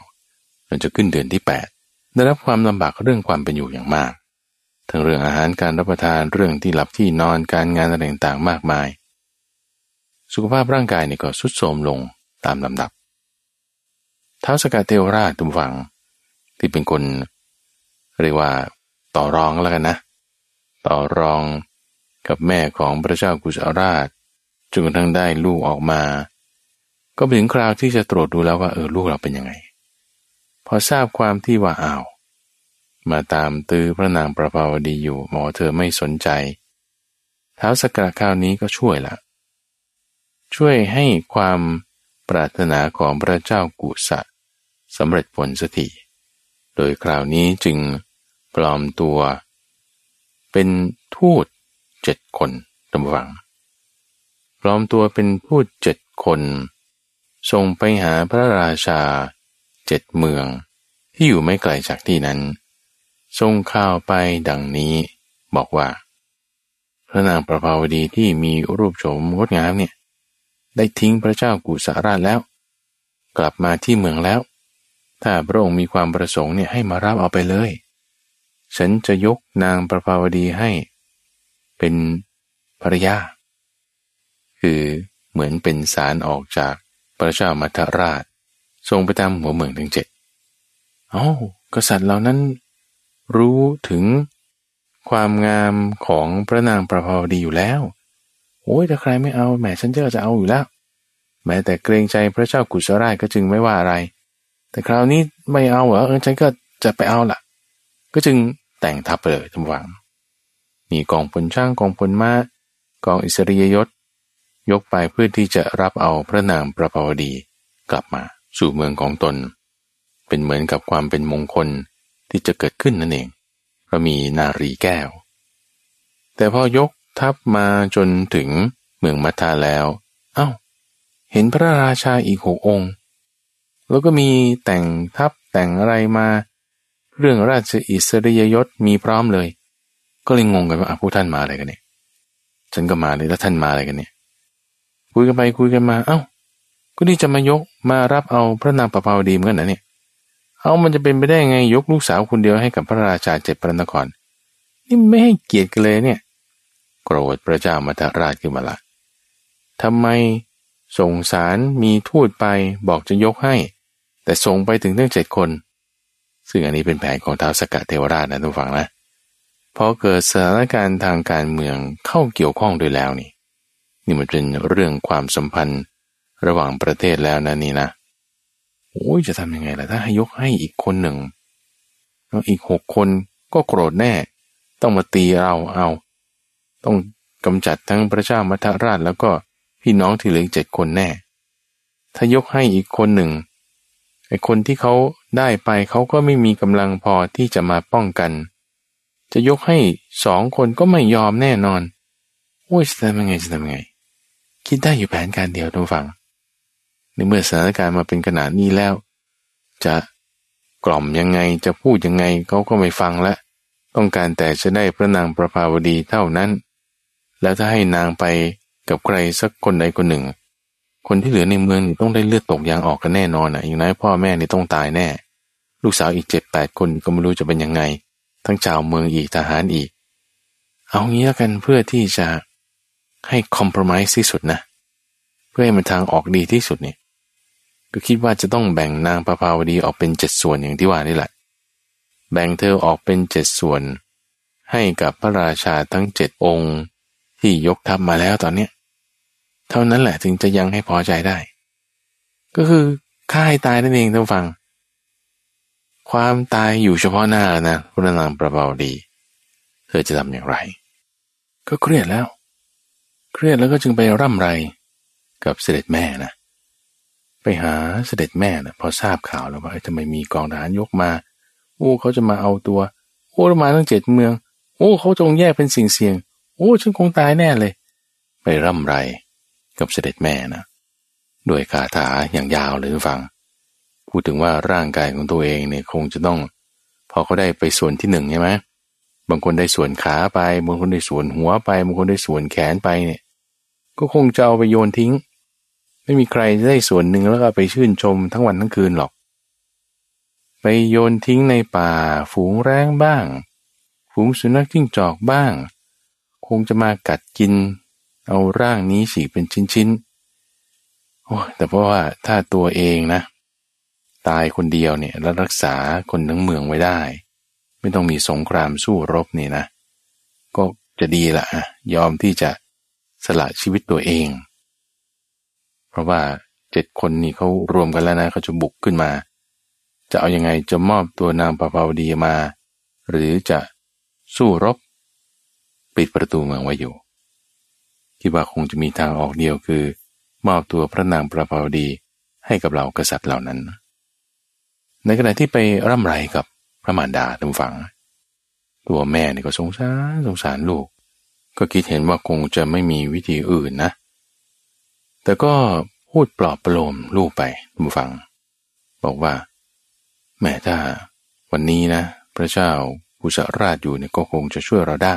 มันจะขึ้นเดือนที่แปดได้รับความลำบากเรื่องความเป็นอยู่อย่างมาก ทั้งเรื่องอาหารการรับประทานเรื่องที่หลับที่นอนการงานอะไรต่างๆมากมาย สุขภาพร่างกายเนี่ยก็สุดโทรมลงตามลำดับท้าวสกาเทวราชตุมฝัง ที่เป็นคนเรียกว่าต่อรองแล้วกันนะ ต่อรองกับแม่ของพระเจ้ากุศลราชจนกระทั่งได้ลูกออกมา ก็ถึงคราวที่จะตรวจดูแล้วว่าเออลูกเราเป็นยังไง พอทราบความที่ว่าอ้าว มาตามตื้อพระนางประภาวดีอยู่หมอเธอไม่สนใจท้าวสกระคราวนี้ก็ช่วยละ ช่วยให้ความปรารถนาของพระเจ้ากุสะสำเร็จผลสถิโดยคราวนี้จึงปลอมตัว เป็นทูตเจ็ดคนตำวัง ปลอมตัวเป็นผู้เจ็ดคนส่งไปหาพระราชาเจ็ดเมืองที่อยู่ไม่ไกลจากที่นั้นส่งข่าวไปดังนี้บอกว่า พระนางประภาวดีที่มีรูปโฉมงดงามเนี่ย ได้ทิ้งพระเจ้ากุสาราชแล้ว กลับมาที่เมืองแล้ว ถ้าพระองค์มีความประสงค์เนี่ยให้มารับเอาไปเลย ฉันจะยกนางประภาวดีให้ เป็นภรรยา คือเหมือนเป็นสารออกจากพระเจ้ามัทราช ทรงไปตามหัวเมืองทั้งเจ็ดเอา้ากษัตริย์เหล่านั้น รู้ถึงความงามของพระนางประภาวดีอยู่แล้ว โอ้ยถ้าใครไม่เอาแหมฉันเจอจะเอาอยู่แล้ว แม้แต่เกรงใจพระเจ้ากุศราชก็จึงไม่ว่าอะไร แต่คราวนี้ไม่เอาเหรอเออฉันก็จะไปเอาละ่ะ ก็จึงแต่งทัพไปเลยทุกวังมีกองพลช่างกองพลม้ากองอิสริยยศ ยกไปเพื่อที่จะรับเอาพระนางประภาวดีกลับมาสู่เมืองของตน เป็นเหมือนกับความเป็นมงคลที่จะเกิดขึ้นนั่นเองเพราะมีนารีแก้ว แต่พอยก ทัพมาจนถึงเมืองมัทธาแล้วเอา้าเห็นพระราชาอีกหกองค์ แล้วก็มีแต่งทัพแต่งอะไรมา เรื่องราชอิสริยยศมีพร้อมเลย ก็เลยงงกันว่าผู้ท่านมาอะไรกันเนี่ยฉันก็มาเลยแล้วท่านมาอะไรกันเนี่ยคุยกันไปคุยกันมาเอา้า ก็นี่จะมายกมารับเอาพระนางประภาวดีเหมือนกันนะเนี่ยเอามันจะเป็นไปได้ไงยกลูกสาวคนเดียวให้กับพระราชาเจ็ดพระนคร นี่ไม่ให้เกียรติกันเลยเนี่ย โกรธพระเจ้ามัทราชขึ้นมาละทำไมส่งสารมีทูตไปบอกจะยกให้ แต่ส่งไปถึงตั้งเจ็ดคน ซึ่งอันนี้เป็นแผนของท้าวสกัดเทวราชนะทุกฝังนะพอเกิดสถานการณ์ทางการเมืองเข้าเกี่ยวข้องด้วยแล้วนี่ นี่มันเป็นเรื่องความสัมพันธ์ระหว่างประเทศแล้วนะนี่นะโอ้ยจะทำยังไงล่ะถ้าให้ยกให้อีกคนหนึ่งแล้วอีกหกคนก็โกรธแน่ ต้องมาตีเราเอา ต้องกำจัดทั้งพระเจ้ามัทราชแล้วก็พี่น้องที่เหลือเจ็ดคนแน่ ถ้ายกให้อีกคนหนึ่งไอ้คนที่เขาได้ไปเขาก็ไม่มีกำลังพอที่จะมาป้องกัน จะยกให้สองคนก็ไม่ยอมแน่นอน โอ้ยจะทำยังไงจะทำยังไง คิดได้อยู่แผนการเดียวทุกฝังในเมื่อสถานการณ์มาเป็นขนาดนี้แล้ว จะกล่อมยังไงจะพูดยังไงเขาก็ไม่ฟังละ ต้องการแต่จะได้พระนางประภาวดีเท่านั้น แล้วถ้าให้นางไปกับใครสักคนใดคนหนึ่ง คนที่เหลือในเมืองนี่ต้องได้เลือดตกยางออกกันแน่นอนอะอย่างน้อยพ่อแม่นี่ต้องตายแน่ ลูกสาวอีกเจ็ดแปดคนก็ไม่รู้จะเป็นยังไง ทั้งชาวเมืองอีกทหารอีก เอางี้แล้วกันเพื่อที่จะให้คอมเพลมไพร์ที่สุดนะ เพื่อให้มันทางออกดีที่สุดเนี่ยก็คิดว่าจะต้องแบ่งนางประภาวดีออกเป็นเจ็ดส่วนอย่างที่ว่านี่แหละ แบ่งเธอออกเป็นเจ็ดส่วน ให้กับพระราชาทั้งเจ็ดองค์ ที่ยกทัพมาแล้วตอนเนี้ยเท่านั้นแหละถึงจะยังให้พอใจได้ ก็คือฆ่าให้ตายนั่นเองท่านฟัง ความตายอยู่เฉพาะหน้านะพระนางประภาวดี เธอจะทำอย่างไร ก็เครียดแล้ว เครียดแล้วก็จึงไปร่ำไรกับเสด็จแม่นะไปหาเสด็จแม่นะพอทราบข่าวแล้วว่าทำไมมีกองทหารยกมาโอ้เขาจะมาเอาตัวโอ้มาตั้งเจ็ดเมือง โอ้เขาจงแยกเป็นสิ่งเสี่ยง โอ้ฉันคงตายแน่เลย ไปร่ำไรกับเสด็จแม่นะด้วยคาถาอย่างยาวเลยฟัง พูดถึงว่าร่างกายของตัวเองเนี่ยคงจะต้อง พอเขาได้ไปส่วนที่หนึ่งใช่ไหมบางคนได้ส่วนขาไปบางคนได้ส่วนหัวไปบางคนได้ส่วนแขนไปเนี่ย ก็คงจะเอาไปโยนทิ้ง ไม่มีใครได้ส่วนหนึ่งแล้วก็ไปชื่นชมทั้งวันทั้งคืนหรอก ไปโยนทิ้งในป่า ฝูงแร้งบ้าง ฝูงสุนัขจิ้งจอกบ้าง งจะมากัดกิน เอาร่างนี้ฉีกเป็นชิ้นๆโอ้แต่เพราะว่าถ้าตัวเองนะ ตายคนเดียวเนี่ยแล้วรักษาคนทั้งเมืองไว้ได้ ไม่ต้องมีสงครามสู้รบนี่นะ ก็จะดีละยอมที่จะสละชีวิตตัวเอง เพราะว่าเจ็ดคนนี้เขารวมกันแล้วนะเขาจะบุกขึ้นมา จะเอาอยัางไงจะมอบตัวนางประภาวดีมา หรือจะสู้รบ ปิดประตูเมืองไว้อยู่ คิดว่าคงจะมีทางออกเดียวคือ มอบตัวพระนางประภาวดีให้กับเรากษัตริย์เหล่านั้น ในขณะที่ไปร่ำไรกับพระมารดาทุกฝัง ตัวแม่นี่ก็สงสารสงสารลูก ก็คิดเห็นว่าคงจะไม่มีวิธีอื่นนะ แต่ก็พูดปลอบประโลมลูกไปทุกฟัง บอกว่า แม่ถ้าวันนี้นะ พระเจ้ากุศราชอยู่เนี่ยก็คงจะช่วยเราได้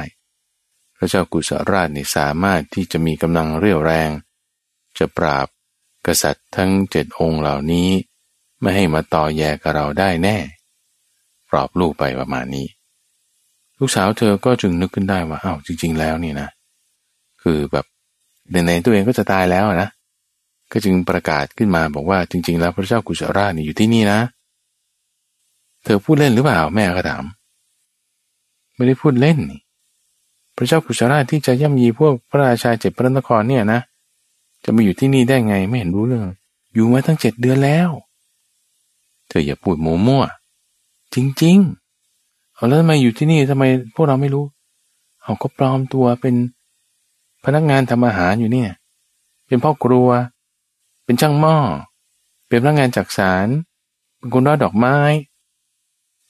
พระเจ้ากุศราชเนี่ยสามารถที่จะมีกำลังเรี่ยวแรง จะปราบกษัตริย์ทั้งเจ็ดองค์เหล่านี้ ไม่ให้มาต่อแยกับเราได้แน่ปลอบลูกไปประมาณนี้ ลูกสาวเธอก็จึงนึกขึ้นได้ว่าอ้าวจริง ๆ แล้วนี่นะ คือแบบในๆตัวเองก็จะตายแล้วนะก็จึงประกาศขึ้นมาบอกว่าจริง ๆ แล้วพระเจ้ากุศราชนี่อยู่ที่นี่นะ เธอพูดเล่นหรือเปล่าแม่ก็ถามไม่ได้พูดเล่นนี่ พระเจ้ากุศราชที่จะย่ำยีพวกพระราชาเจ็ดพระนครเนี่ยนะ จะมาอยู่ที่นี่ได้ไงไม่เห็นรู้เรื่อง อยู่มาตั้งเจ็ดเดือนแล้ว เธออย่าพูดโมมั่วจริงๆเอาแล้วทำไมอยู่ที่นี่ทำไมพวกเราไม่รู้เขาก็ปลอมตัวเป็นพนักงานทำอาหารอยู่เนี่ย เป็นพ่อครัว เป็นช่างหม้อ เป็นพนักงานจักสารเป็นคนรอดดอกไม้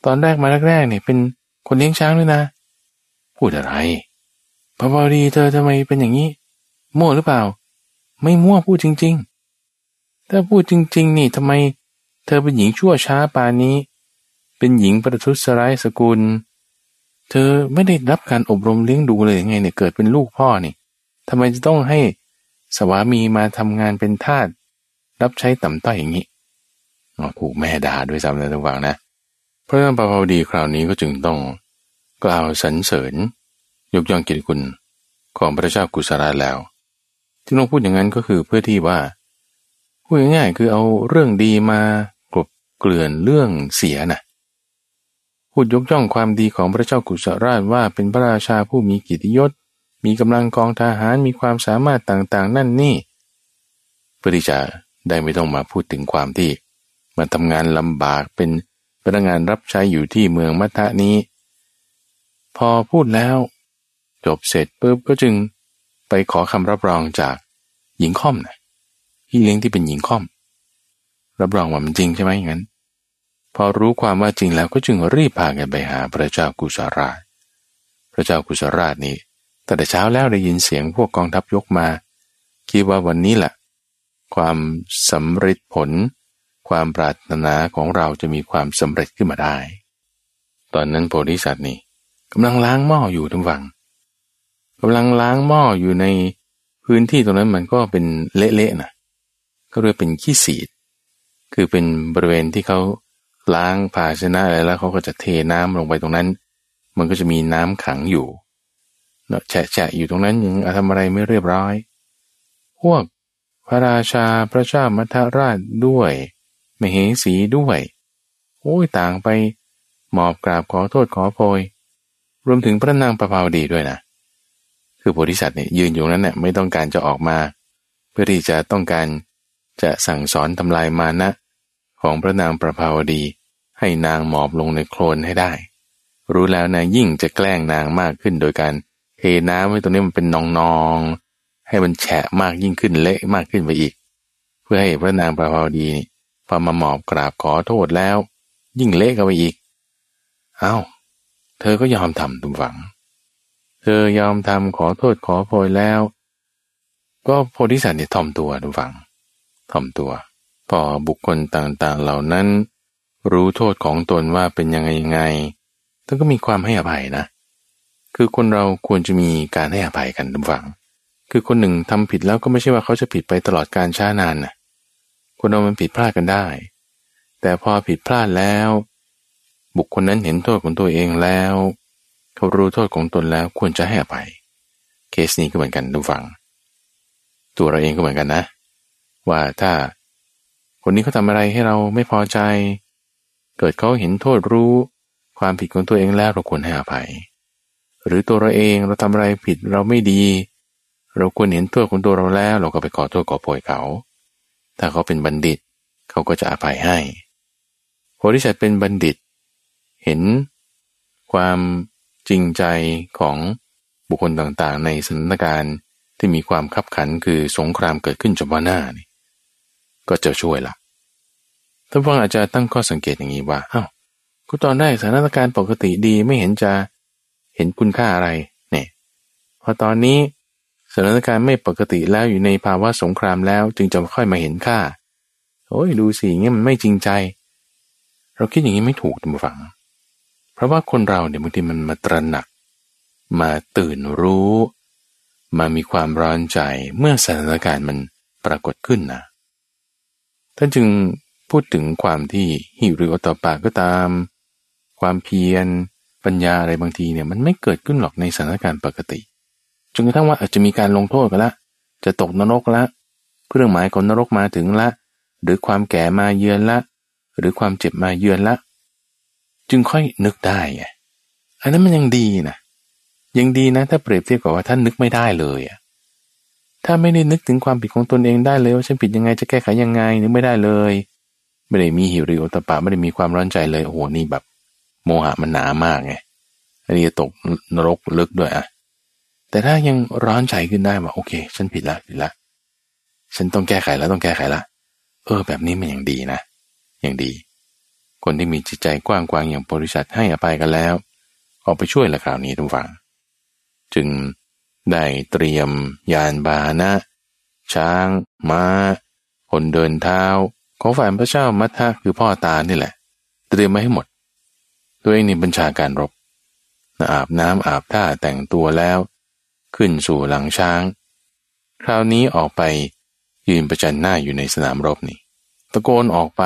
ตอนแรกมาแรกๆเนี่ยเป็นคนเลี้ยงช้างด้วยนะ พูดอะไร พระบดีเธอทำไมเป็นอย่างนี้มั่วหรือเปล่า ไม่มั่วพูดจริง ๆ ถ้าพูดจริง ๆ นี่ทำไม เธอเป็นหญิงชั่วช้าปานนี้ เป็นหญิงประทุษร้ายสกุล เธอไม่ได้รับการอบรมเลี้ยงดูเลยยังไงเนี่ยเกิดเป็นลูกพ่อนี่ทำไมจะต้องให้สวามีมาทำงานเป็นทาสรับใช้ต่ำต้อยอย่างนี้ถูกแม่ด่าด้วยซ้ำนะทุกฝังนะ เพราะนางปภาวดีคราวนี้ก็จึงต้องกล่าวสรรเสริญ ยกย่องเกียรติคุณของพระเจ้ากุศลาแล้ว ที่ต้องพูดอย่างนั้นก็คือเพื่อที่ว่าพูดง่ายๆคือเอาเรื่องดีมากลบเกลื่อนเรื่องเสียนะพูดยกย่องความดีของพระเจ้ากุศราชว่าเป็นพระราชาผู้มีกิตยศ มีกำลังกองทหารมีความสามารถต่างๆ นั่นนี่เพื่อที่จะได้ไม่ต้องมาพูดถึงความที่ มาทำงานลำบากเป็นพนักงานรับใช้อยู่ที่เมืองมัทะนี้ พอพูดแล้ว จบเสร็จปุ๊บก็จึงไปขอคำรับรองจากหญิงค่อมนะพี่เลี้ยงที่เป็นหญิงค่อม รับรองว่ามันจริงใช่ไหมอย่างนั้น พอรู้ความว่าจริงแล้วก็จึงรีบพากันไปหาพระเจ้ากุศราช พระเจ้ากุศราชนี่แต่แต่เช้าแล้วได้ยินเสียงพวกกองทัพยกมา คิดว่าวันนี้แหละความสำเร็จผล ความปรารถนาของเราจะมีความสำเร็จขึ้นมาได้ ตอนนั้นโพธิสัตว์นี่กำลังล้างหม้ออยู่ทั้งวัง กำลังล้างหม้ออยู่ในพื้นที่ตรงนั้นมันก็เป็นเละๆนะก็เรียกเป็นขี้สีด คือเป็นบริเวณที่เขาล้างภาชนะอะไรแล้วเขาก็จะเทน้ำลงไปตรงนั้น มันก็จะมีน้ำขังอยู่เนาะแฉะอยู่ตรงนั้นยังทำอะไรไม่เรียบร้อย พวกพระราชาพระเจ้ามัทราชด้วยมเหสีด้วยโอ้ยต่างไปหมอบกราบขอโทษขอโพย รวมถึงพระนางประภาวดีด้วยนะ คือโพธิสัตว์เนี่ยยืนอยู่นั้นเนี่ยไม่ต้องการจะออกมา เพื่อที่จะต้องการจะสั่งสอนทำลายมานะของพระนางประภาวดี ให้นางหมอบลงในโคลนให้ได้ รู้แล้วนะยิ่งจะแกล้งนางมากขึ้นโดยการเทน้ำไว้ตรงนี้มันเป็นนองให้มันแฉะมากยิ่งขึ้นเละมากขึ้นไปอีก เพื่อให้พระนางประภาวดีพอมาหมอบกราบขอโทษแล้ว ยิ่งเละกันไปอีกเอา้าเธอก็ยอมทำตุมฝัง เธอยอมทำขอโทษขอโพยแล้ว ก็โพธิสัตว์เนี่ยทอมตัวตุมฝังทอมตัว พอบุคคลต่างๆเหล่านั้น รู้โทษของตนว่าเป็นยังไงยังไงท่านก็มีความให้อภัยนะ คือคนเราควรจะมีการให้อภัยกันทุกฝัง คือคนหนึ่งทำผิดแล้วก็ไม่ใช่ว่าเขาจะผิดไปตลอดการช้านานนะคนเรามันผิดพลาดกันได้ แต่พอผิดพลาดแล้ว บุคคลนั้นเห็นโทษของตัวเองแล้ว เขารู้โทษของตนแล้วควรจะให้อภัย เคสนี้ก็เหมือนกันดูฟัง ตัวเราเองก็เหมือนกันนะ ว่าถ้าคนนี้เขาทาอะไรให้เราไม่พอใจ เกิดเขาเห็นโทษรู้ความผิดของตัวเองแล้วเราควรให้อภัย หรือตัวเราเองเราทำอะไรผิดเราไม่ดี เราควรเห็นโทษของตัวเราแล้ว เราก็ไปขอโทษขอโพยเขา ถ้าเขาเป็นบัณฑิต เขาก็จะอภัยให้โพธิสัตว์เป็นบัณฑิต เห็นความ จริงใจของบุคคลต่างๆ ในสถานการณ์ที่มีความขับขันคือสงครามเกิดขึ้นเฉพาะหน้านี่ก็จะช่วยละท่านฟังอาจจะตั้งข้อสังเกตอย่างนี้ว่าอา้าวก็ตอนได้สถานการณ์ปกติดีไม่เห็นจะเห็นคุณค่าอะไรเนี่ยพอตอนนี้สถานการณ์ไม่ปกติแล้วอยู่ในภาวะสงครามแล้วจึงจะค่อยมาเห็นค่า โอ้ยดูสิเงี้ยมันไม่จริงใจ เราคิดอย่างนี้ไม่ถูกทุกฝัง เพราะว่าคนเราเนี่ยบางทีมันมาตระหนัก มาตื่นรู้ มามีความร้อนใจเมื่อสถานการณ์มันปรากฏขึ้นนะท่านจึงพูดถึงความที่หิริโอตปาก็ตาม ความเพียร ปัญญาอะไรบางทีเนี่ยมันไม่เกิดขึ้นหรอกในสถานการณ์ปกติจนกระทั่งว่าอาจจะมีการลงโทษกันละ จะตกนรกละ เครื่องหมายของนรกมาถึงละ หรือความแก่มาเยือนละ หรือความเจ็บมาเยือนละ จึงค่อยนึกได้ไงอันนั้นมันยังดีนะยังดีนะ ถ้าเปรียบเทียบกับว่าท่านนึกไม่ได้เลยอะถ้าไม่ได้นึกถึงความผิดของตนเองได้เลยว่าฉันผิดยังไงจะแก้ไขยังไงนึกไม่ได้เลย ไม่ได้มีหิริโอตปะไม่ได้มีความร้อนใจเลยโอ้โหนี่แบบ โมหะมันหนามากไงอันนี้จะตกนรกลึกด้วยอะแต่ถ้ายังร้อนใจขึ้นได้ว่าโอเค ฉันผิดละผิดละฉันต้องแก้ไขแล้วต้องแก้ไขละเออ แบบนี้มันอย่างดีนะอย่างดี คนที่มีจิตใจกว้างกวางอย่างบริษัทให้อภัยกันแล้ว ออกไปช่วยละคราวนี้ทุกฝั่งจึงได้เตรียม ยานบานะ ช้างม้า คนเดินเท้า ของฝ่ายพระเจ้ามัทธะคือพ่อตานี่แหละ เตรียมมาให้หมด ตัวเองนี่บัญชาการรบอาบน้ำอาบท่าแต่งตัวแล้ว ขึ้นสู่หลังช้าง คราวนี้ออกไปยืนประจันหน้าอยู่ในสนามรบนี่ ตะโกนออกไป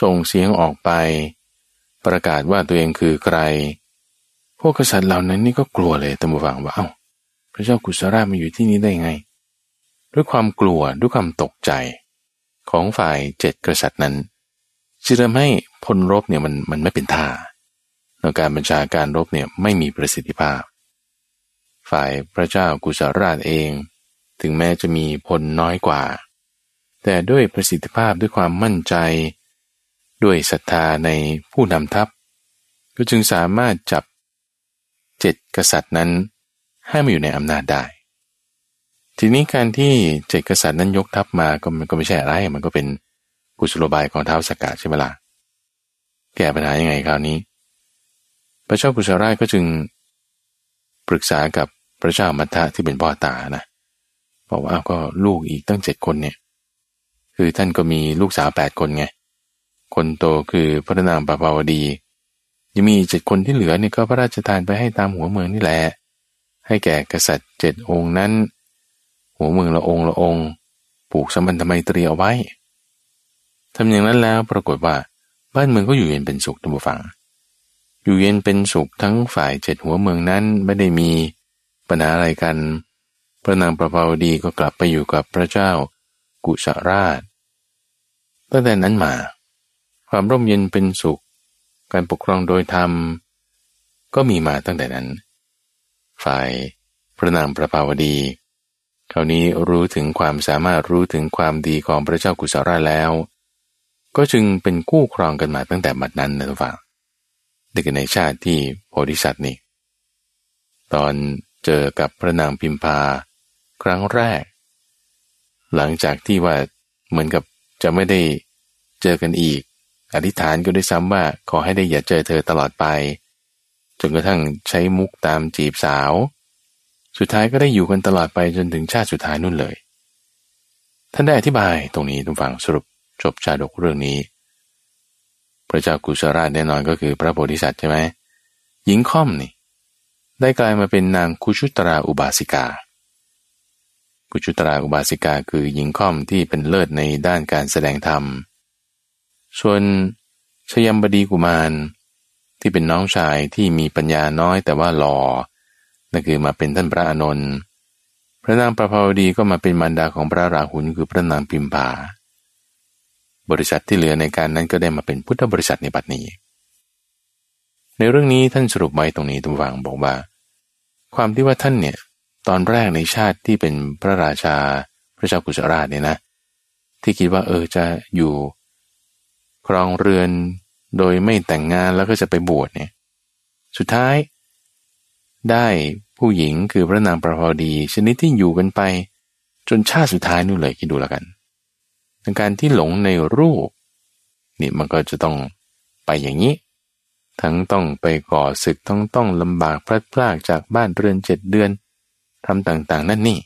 ส่งเสียงออกไป ประกาศว่าตัวเองคือใคร พวกกษัตริย์เหล่านั้นนี่ก็กลัวเลยตัมบูฟังว่าเอา้าพระเจ้ากุศรามาอยู่ที่นี้ได้ไง ด้วยความกลัวด้วยความตกใจของฝ่ายเจ็ดกษัตริย์นั้นจึงทำให้พลรบเนี่ยมันมันไม่เป็นท่าในการบัญชาการรบเนี่ยไม่มีประสิทธิภาพ ฝ่ายพระเจ้ากุศลราชเอง ถึงแม้จะมีผลน้อยกว่า แต่ด้วยประสิทธิภาพด้วยความมั่นใจ ด้วยศรัทธาในผู้นำทัพ ก็จึงสามารถจับเจ็ดกษัตริย์นั้นให้มาอยู่ในอำนาจได้ ทีนี้การที่เจ็ดกษัตริย์นั้นยกทัพมาก็มันก็ไม่ใช่อะไร มันก็เป็นกุศโลบายของเท้าสกัดใช่ไหมละ่ะแก้ปัญหายังไงคราวนี้ พระเจ้ากุศลราชก็จึงปรึกษากับพระเจ้ามัทธะที่เป็นพ่อตานะบอกว่าก็ลูกอีกตั้งเจ็ดคนเนี่ย คือท่านก็มีลูกสาวแปดคนไง คนโตคือพระนางปปาวดี ยังมีเจ็ดคนที่เหลือเนี่ยก็พระราชทานไปให้ตามหัวเมืองนี่แหละ ให้แก่กษัตริย์เจ็ดองค์นั้น หัวเมืองละองค์ละองค์ปลูกสัมพันธไมตรีเอาไว้ทำอย่างนั้นแล้วปรากฏว่าบ้านเมืองก็อยู่เย็นเป็นสุขทุกฝัง อยู่เย็นเป็นสุขทั้งฝ่ายเจ็ดหัวเมืองนั้นไม่ได้มีปัญหาอะไรกัน พระนางประภาวดีก็กลับไปอยู่กับพระเจ้ากุชราชตั้งแต่นั้นมา ความร่มเย็นเป็นสุข การปกครองโดยธรรม ก็มีมาตั้งแต่นั้น ฝ่ายพระนางประภาวดีคราวนี้รู้ถึงความสามารถรู้ถึงความดีของพระเจ้ากุศลราชแล้ว ก็จึงเป็นกู้ครองกันมาตั้งแต่บัดนั้นนะทุกฝังเด็กในชาติที่โพธิสัตว์นี่ตอนเจอกับพระนางพิมพาครั้งแรก หลังจากที่ว่าเหมือนกับจะไม่ได้เจอกันอีก อธิษฐานก็ได้ซ้ำว่าขอให้ได้อย่าเจอเธอตลอดไป จนกระทั่งใช้มุกตามจีบสาว สุดท้ายก็ได้อยู่กันตลอดไปจนถึงชาติสุดท้ายนู่นเลย ท่านได้อธิบายตรงนี้ทุกฝั่งสรุปจบชาดกเรื่องนี้ พระเจ้ากุศราชแน่นอนก็คือพระโพธิสัตว์ใช่ไหมหญิงค่อมนี่ ได้กลายมาเป็นนางคุชุตราอุบาสิกาคุชุตราอุบาสิกาคือหญิงค่อมที่เป็นเลิศในด้านการแสดงธรรม ส่วนชยมบดีกุมาร ที่เป็นน้องชายที่มีปัญญาน้อยแต่ว่าหล่อนั่นคือมาเป็นท่านพระอานนท์พระนางประภาวดีก็มาเป็นมารดาของพระราหุลคือพระนางพิมพาบริษัทที่เหลือในการนั้นก็ได้มาเป็นพุทธบริษัทในบัดนี้ ในเรื่องนี้ท่านสรุปไว้ตรงนี้ทุกฝังบอกว่า ความที่ว่าท่านเนี่ยตอนแรกในชาติที่เป็นพระราชาพระเจ้ากุศราชเนี่ยนะ ที่คิดว่าเออจะอยู่ ครองเรือนโดยไม่แต่งงานแล้วก็จะไปบวชเนี่ย สุดท้าย ได้ผู้หญิงคือพระนางประภาดี ชนิดที่อยู่กันไป จนชาติสุดท้ายนู่นเลยคิดดูแล้วกันในการที่หลงในรูปนี่มันก็จะต้องไปอย่างนี้ ทั้งต้องไปก่อศึกทั้งต้องลำบากพลัดพรากจากบ้านเรือนเจ็ดเดือนทำต่างๆ นั่นนี่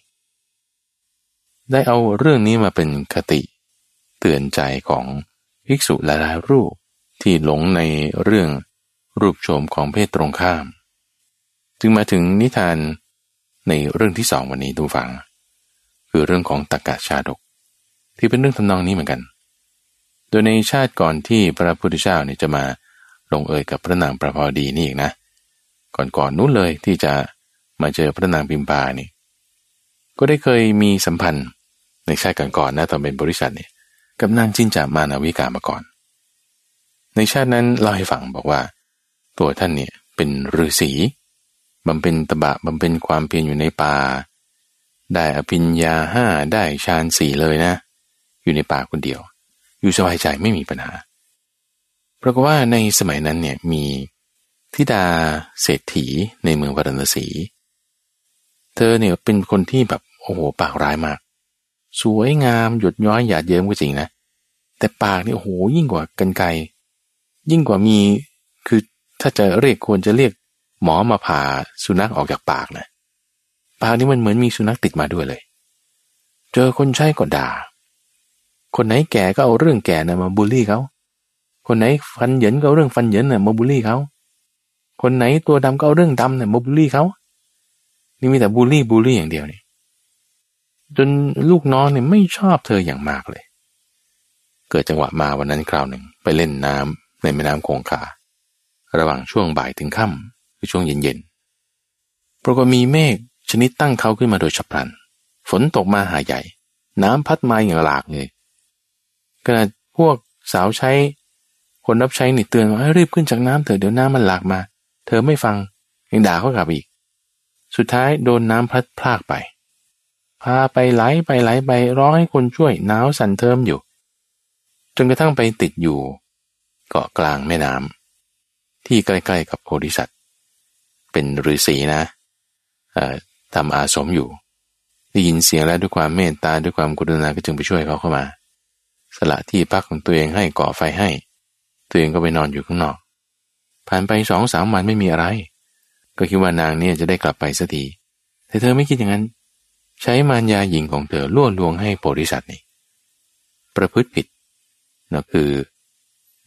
ได้เอาเรื่องนี้มาเป็นคติเตือนใจของ ภิกษุหลายๆรูปที่หลงในเรื่องรูปโฉมของเพศตรงข้าม จึงมาถึงนิทานในเรื่องที่สองวันนี้ดูฟัง คือเรื่องของตักะชาดก ที่เป็นเรื่องทำนองนี้เหมือนกัน โดยในชาติก่อนที่พระพุทธเจ้าเนี่ยจะมาลงเอยกับพระนางประพอดีนี่เอีกนะ ก่อนๆนนู้นเลยที่จะมาเจอพระนางพิมพานี่ก็ได้เคยมีสัมพันธ์ในชาติก่อนๆนะตอนเป็นบริษัทเนี่ย กับนางจินจามานาวิกามาก่อน ในชาตินั้นเล่าให้ฟังบอกว่า ตัวท่านเนี่ยเป็นฤาษีบำเพ็ญตบะบำเพ็ญความเพียรอยู่ในป่า ได้อภิญญาห้าได้ฌานสี่เลยนะ อยู่ในป่าคนเดียว อยู่สบายใจไม่มีปัญหา เพราะว่าในสมัยนั้นเนี่ยมีธิดาเศรษฐีในเมืองวราณสี เธอเนี่ยเป็นคนที่แบบโอ้โหปากร้ายมาก สวยงามหยดย้อยหยาดเยิ้มก็จริงนะ แต่ปากนี่โอ้โหยิ่งกว่ากันไกยิ่งกว่ามีคือถ้าจะเรียกควรจะเรียกหมอมาผ่าสุนัขออกจากปากนะปากนี่มันเหมือนมีสุนัขติดมาด้วยเลย เจอคนใช้ก็ด่า คนไหนแก่ก็เอาเรื่องแก่นะมาบูลลี่เขา คนไหนฟันเหยินก็เอาเรื่องฟันเหยินเนี่ยมาบูลลี่เขา คนไหนตัวดำก็เอาเรื่องดำเนี่ยมาบูลลี่เขา นี่มีแต่บูลลี่บูลลี่อย่างเดียวนี่ จนลูกน้องเนี่ยไม่ชอบเธออย่างมากเลย เกิดจังหวะมาวันนั้นคราวหนึ่งไปเล่นน้ำในแม่น้ำคงคา ระหว่างช่วงบ่ายถึงค่ำคือช่วงเย็นๆปรากฏมีเมฆชนิดตั้งเขาขึ้นมาโดยฉับพลัน ฝนตกมาหาใหญ่ น้ำพัดมาอย่างหลากเลยขณะพวกสาวใช้คนรับใช้นี่เตือนว่าให้รีบขึ้นจากน้ำเถอะเดี๋ยวน้ำมันหลากมา เธอไม่ฟังยังด่าเขากลับอีก สุดท้ายโดนน้ำพัดพลากไป พาไปไหลไปไหลไปร้องให้คนช่วยหนาวสั่นเทิมอยู่ จนกระทั่งไปติดอยู่ เกาะกลางแม่น้ำที่ใกล้ๆกับโพธิสัตว์เป็นฤาษีนะทำอาสมอยู่ได้ยินเสียงแล้วด้วยความเมตตาด้วยความกรุณาก็จึงไปช่วยเขาเข้ามา สละที่พักของตัวเองให้ก่อไฟให้ ตัวเองก็ไปนอนอยู่ข้างนอก ผ่านไปสองสามวันไม่มีอะไร ก็คิดว่านางเนี่ยจะได้กลับไปสักทีแต่เธอไม่คิดอย่างนั้น ใช้มารยาหญิงของเธอล่วลวงให้โพธิสัตว์นี่ประพฤติผิดนั่นคือ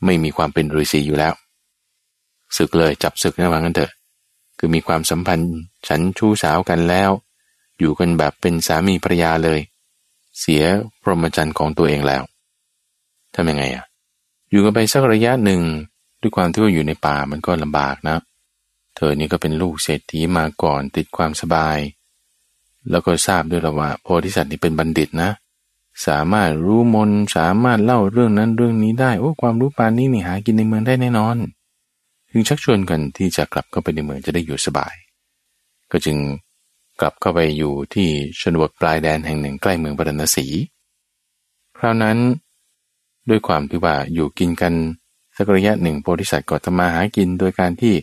ไม่มีความเป็นฤาษีอยู่แล้วศึกเลยจับศึกนะว่างั้นเถอะ คือมีความสัมพันธ์ฉันชู้สาวกันแล้ว อยู่กันแบบเป็นสามีภรรยาเลย เสียพรหมจรรย์ของตัวเองแล้วทำยังไงอะอยู่กันไปสักระยะหนึ่งด้วยความที่ว่าอยู่ในป่ามันก็ลำบากนะ เธอนี่ก็เป็นลูกเศรษฐีมาก่อนติดความสบาย แล้วก็ทราบด้วยแล้วว่าโพธิสัตว์นี่เป็นบัณฑิตนะ สามารถรู้มนสามารถเล่าเรื่องนั้นเรื่องนี้ได้โอ้ความรู้ปานนี้นี่หากินในเมืองได้แน่นอน จึงชักชวนกันที่จะกลับเข้าไปในเมืองจะได้อยู่สบาย ก็จึงกลับเข้าไปอยู่ที่ชนบทปลายแดนแห่งหนึ่งใกล้เมืองปรณสีคราวนั้น ด้วยความที่ว่าอยู่กินกันสักระยะหนึ่งโพธิสัตว์ก็ทำมาหากินโดยการที่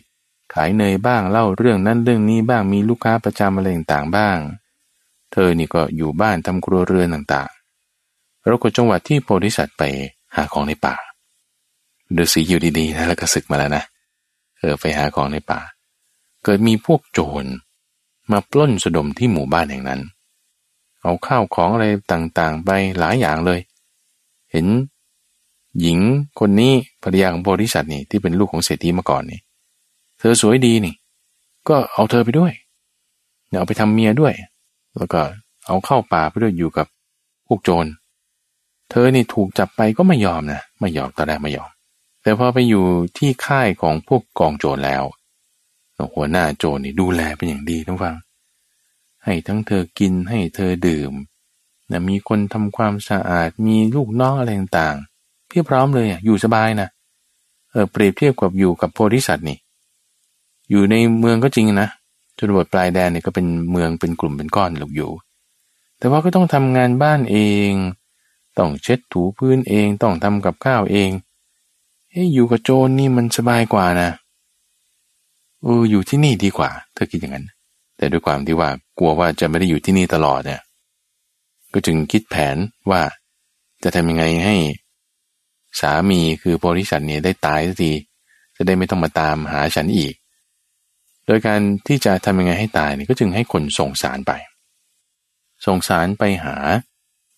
ขายเนยบ้างเล่าเรื่องนั้นเรื่องนี้บ้างมีลูกค้าประจำอะไรต่างๆบ้าง เธอนี่ก็อยู่บ้านทำครัวเรือนต่างๆแล้วก็จังหวัดที่โพธิสัตว์ไปหาของในป่าฤาษีอยู่ดีๆนะแล้วก็ศึกมาแล้วนะเออไปหาของในป่า เกิดมีพวกโจรมาปล้นสะดมที่หมู่บ้านแห่งนั้น เอาข้าวของอะไรต่างๆ ไปหลายอย่างเลย เห็น หญิงคนนี้ภรรยาของโพธิสัตว์นี่ที่เป็นลูกของเศรษฐีมาก่อนนี่ เธอสวยดีนี่ ก็เอาเธอไปด้วยเอาไปทำเมียด้วย แล้วก็เอาเข้าป่าไปด้วยอยู่กับพวกโจร เธอนี่ถูกจับไปก็ไม่ยอมนะไม่ยอมตอนแรกไม่ยอม แต่พอไปอยู่ที่ค่ายของพวกกองโจรแล้วหัวหน้าโจรนี่ดูแลเป็นอย่างดีทั้งฟัง ให้ทั้งเธอกินให้เธอดื่มนะมีคนทำความสะอาดมีลูกน้องอะไรต่างเพียบพร้อมเลยอะอยู่สบายนะเออเปรียบเทียบกับอยู่กับโพธิสัตว์นี่ อยู่ในเมืองก็จริงนะ จนบทปลายแดนเนี่ยก็เป็นเมืองเป็นกลุ่มเป็นก้อนหลบอยู่ แต่ว่าก็ต้องทำงานบ้านเอง ต้องเช็ดถูพื้นเอง ต้องทำกับข้าวเองเฮ้ยอยู่กับโจรนี่มันสบายกว่านะเอออยู่ที่นี่ดีกว่า เธอคิดอย่างนั้น แต่ด้วยความที่ว่ากลัวว่าจะไม่ได้อยู่ที่นี่ตลอดเนี่ย ก็จึงคิดแผนว่าจะทำยังไงให้ สามีคือโพธิสัตว์เนี่ยได้ตายสักที จะได้ไม่ต้องมาตามหาฉันอีก โดยการที่จะทำยังไงให้ตายเนี่ยก็จึงให้คนส่งสารไป ส่งสารไปหา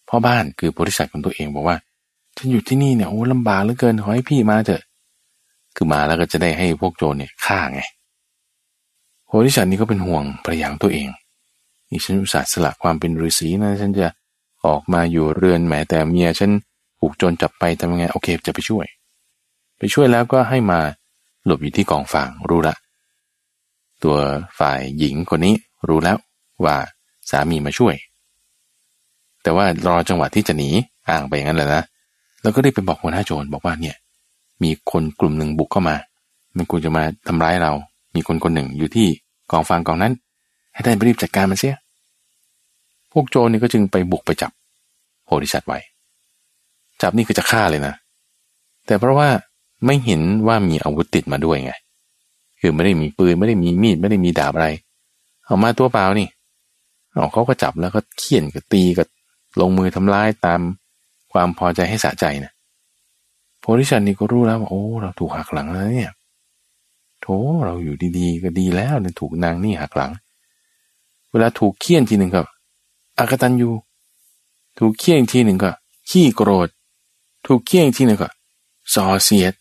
พ่อบ้านคือโพธิสัตว์ของตัวเองบอกว่าฉันอยู่ที่นี่เนี่ยโอ้ลำบากเหลือเกินขอให้พี่มาเถอะ คือมาแล้วก็จะได้ให้พวกโจรเนี่ยฆ่าไงโพธิสัตว์นี่ก็เป็นห่วงภรรยาของตัวเองนี่ฉันอุตส่าห์สละความเป็นฤาษีนะฉันจะออกมาอยู่เรือนแม้แต่เมียฉันถูกโจรจับไปทำยังไงโอเคจะไปช่วย ไปช่วยแล้วก็ให้มาหลบอยู่ที่กองฟางรู้ละ ตัวฝ่ายหญิงคนนี้รู้แล้วว่าสามีมาช่วย แต่ว่ารอจังหวะที่จะหนีอ่างไปอย่างนั้นแหละนะแล้วก็ได้ไปบอกหัวหน้าโจรบอกว่าเนี่ย มีคนกลุ่มหนึ่งบุกเข้ามา มันกูจะมาทำร้ายเรา มีคนคนหนึ่งอยู่ที่กองฟางกองนั้น ให้ได้รีบจัดการมันเสีย พวกโจรนี่ก็จึงไปบุกไปจับโพธิสัตว์ไว้ จับนี่คือจะฆ่าเลยนะ แต่เพราะว่าไม่เห็นว่ามีอาวุธติดมาด้วยไง คือไม่ได้มีปืนไม่ได้มีมีดไม่ได้มีดาบอะไร เอามาตัวเปล่านี่เอาเขาก็จับแล้วก็เขี่ยนกับตีกับลงมือทำร้ายตามความพอใจให้สะใจนะโพธิสัตว์นี่ก็รู้แล้วว่าโอ้ เราถูกหักหลังแล้วเนี่ยโถเราอยู่ดีๆก็ดีแล้วเนี่ยถูกนางนี่หักหลัง เวลาถูกเคี่ยนทีหนึ่งก็อากตันยูถูกเคี่ยนทีหนึ่งก็ ขี้โกรธ ถูกเคี่ยนทีหนึ่งก็ส่อเสียด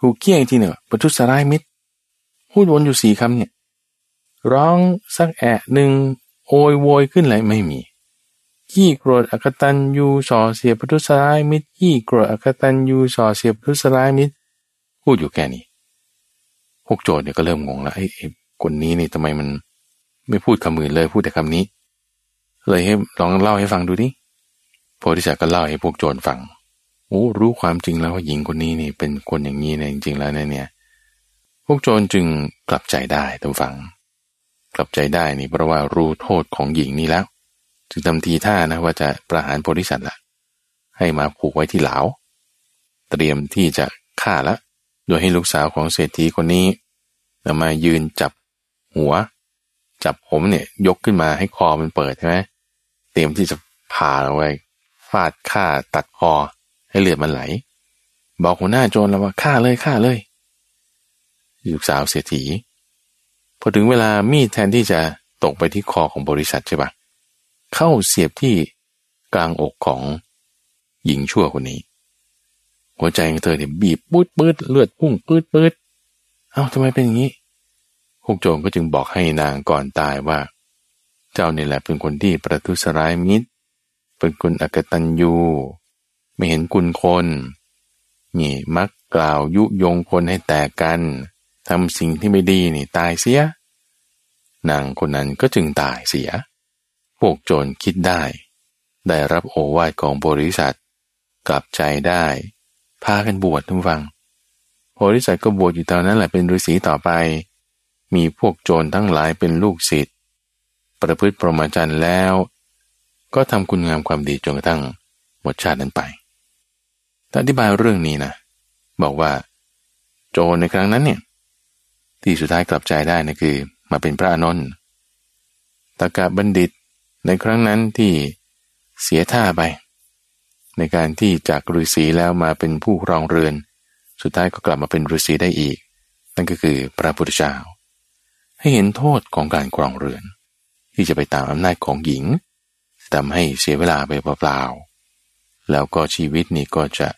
ถูกเคี่ยนทีหนึ่งประทุษร้ายมิตร พูดวนอยู่สี่คำเนี่ย ร้องสักแอะหนึ่งโอยโวยขึ้นเลยไม่มีขี้โกรธอกตันยูส่อเสียพุทุสลายมิตรขี้โกรธอกตันยูส่อเสียพุทุสลายมิตรพูดอยู่แค่นี้พวกโจรเนี่ยก็เริ่มงงแล้วไอ้คนนี้นี่ทำไมมันไม่พูดคำอื่นเลยพูดแต่คำนี้ เลยให้ลองเล่าให้ฟังดูดิโพธิสัตว์ก็เล่าให้พวกโจรฟังโอ้รู้ความจริงแล้วว่าหญิงคนนี้นี่เป็นคนอย่างนี้เนี่ยจริงๆแล้วเนี่ย วกโจรจึงกลับใจได้ตามฟัง กลับใจได้นี่เพราะว่ารู้โทษของหญิงนี้แล้ว จึงทำทีท่านะว่าจะประหารโพธิสัตว์ละให้มาผูกไว้ที่เหลา เตรียมที่จะฆ่าละ โดยให้ลูกสาวของเศรษฐีคนนี้มายืนจับหัว จับผมเนี่ยยกขึ้นมาให้คอมันเปิดใช่ไหมเตรียมที่จะผ่าเอาไว้ฟาดฆ่าตัดคอให้เลือดมันไหล บอกหัวหน้าโจรแล้วว่าฆ่าเลยฆ่าเลย ลูกสาวเศรษฐีพอถึงเวลามีดแทนที่จะตกไปที่คอของบริษัทใช่ปะเข้าเสียบที่กลางอกของหญิงชั่วคนนี้ หัวใจของเธอเนี่ยบีบปืดปืดเลือดพุ่งปืดปืดเอ้าทำไมเป็นอย่างนี้พวกโจรก็จึงบอกให้นางก่อนตายว่า เจ้านี่แหละเป็นคนที่ประทุษร้ายมิตร เป็นคนอกตัญญูไม่เห็นกุลคนนี่มักกล่าวยุยงคนให้แตกกัน ทำสิ่งที่ไม่ดีนี่ตายเสีย นางคนนั้นก็จึงตายเสีย พวกโจรคิดได้ ได้รับโอวาทของบริษัท กลับใจได้ พากันบวชทุกฟังบริษัทก็บวชอยู่ตอนนั้นแหละเป็นฤาษีต่อไป มีพวกโจรทั้งหลายเป็นลูกศิษย์ประพฤติประมาจันแล้ว ก็ทำคุณงามความดีจนกระทั่งหมดชาตินั้นไปอธิบายเรื่องนี้นะบอกว่า โจรในครั้งนั้นเนี่ย ที่สุดท้ายกลับใจได้นะคือ มาเป็นพระอนนท์ตากาบัณฑิตในครั้งนั้นที่เสียท่าไป ในการที่จากฤาษีแล้วมาเป็นผู้ครองเรือน สุดท้ายก็กลับมาเป็นฤาษีได้อีก นั่นก็คือพระพุทธเจ้า ให้เห็นโทษของการครองเรือน ที่จะไปตามอำนาจของหญิงทำให้เสียเวลาไปเปล่าๆแล้วก็ชีวิตนี่ก็จะ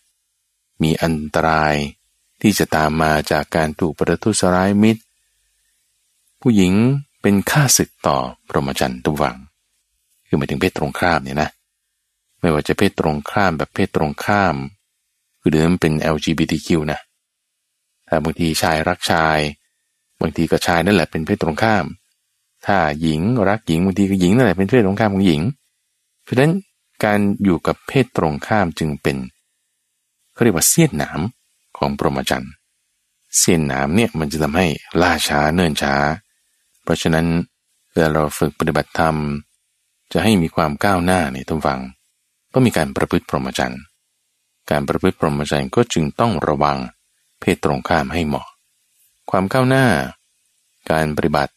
มีอันตราย ที่จะตามมาจากการถูกประทุษร้ายมิตร ผู้หญิงเป็นข้าศึกต่อพรหมจรรย์ตุวัง คือหมายถึงเพศตรงข้ามเนี่ยนะ ไม่ว่าจะเพศตรงข้ามแบบเพศตรงข้าม คือเดิมเป็น LGBTQ นะแต่บางทีชายรักชาย บางทีก็ชายนั่นแหละเป็นเพศตรงข้าม ถ้าหญิงรักหญิงบางทีก็หญิงนั่นแหละเป็นเพศตรงข้ามของหญิง เพราะฉะนั้นการอยู่กับเพศตรงข้ามจึงเป็นเขาเรียกว่าเสี้ยนหนาม ของปรมจันทร์เสี้ยนหนามเนี่ยมันจะทำให้ล่าช้าเนิ่นช้า เพราะฉะนั้นเวลาเราฝึกปฏิบัติธรรม จะให้มีความก้าวหน้าในทุกฝัง ก็มีการประพฤติพรหมจรรย์การประพฤติพรหมจรรย์ก็จึงต้องระวังเพศตรงข้ามให้เหมาะ ความก้าวหน้า การปฏิบัติ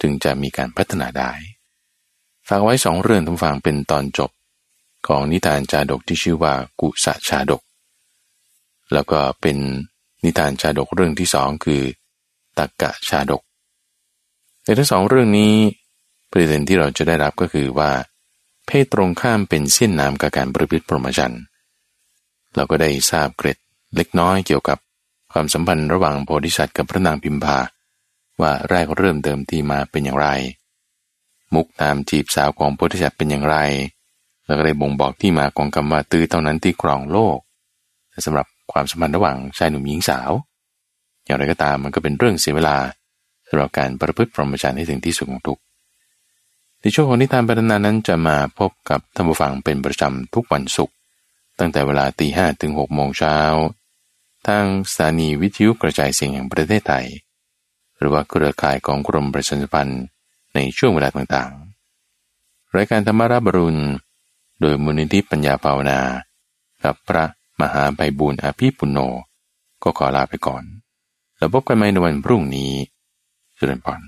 จึงจะมีการพัฒนาได้ฝากไว้สองเรื่องทุกฝังเป็นตอนจบ ของนิทานจาดกที่ชื่อว่ากุสะชาดก แล้วก็เป็นนิทานชาดกเรื่องที่สองคือตักกะชาดกแต่ทั้งสองเรื่องนี้ประเด็นที่เราจะได้รับก็คือว่า เพศตรงข้ามเป็นเส้นน้ำกับการประพฤติพรหมจรรย์เราก็ได้ทราบเกร็ดเล็กน้อยเกี่ยวกับความสัมพันธ์ระหว่างโพธิสัตว์กับพระนางพิมพา ว่าแรกเริ่มเดิมทีมาเป็นอย่างไร มุกตามจีบสาวของโพธิสัตว์เป็นอย่างไร แล้วก็ได้บ่งบอกที่มาของคำว่าตื้อเท่านั้นที่ครองโลกแต่สำหรับ ความสัมพันธ์ระหว่างชายหนุ่มหญิงสาว อย่างไรก็ตามมันก็เป็นเรื่องเสียเวลาสำหรับการประพฤติพรหมจรรย์ให้ถึงที่สุดของทุกในช่วงของนิทานปรนานั้นจะมาพบกับท่านผู้ฟังเป็นประจำทุกวันศุกร์ตั้งแต่เวลาตีห้ถึงหกโมงเช้าทางสถานีวิทยุกระจายเสียงแห่งประเทศไทย หรือว่าเครือข่ายของกรมประชาสัมพันธ์ในช่วงเวลาต่างๆ รายการธรรมาราบรุณ โดยมูลนิธิปัญญาภาวนา กับพระ มหาไบบูลอภิปุโน ก็ขอลาไปก่อน แล้วพบกันใหม่ในวันพรุ่งนี้เจริญพร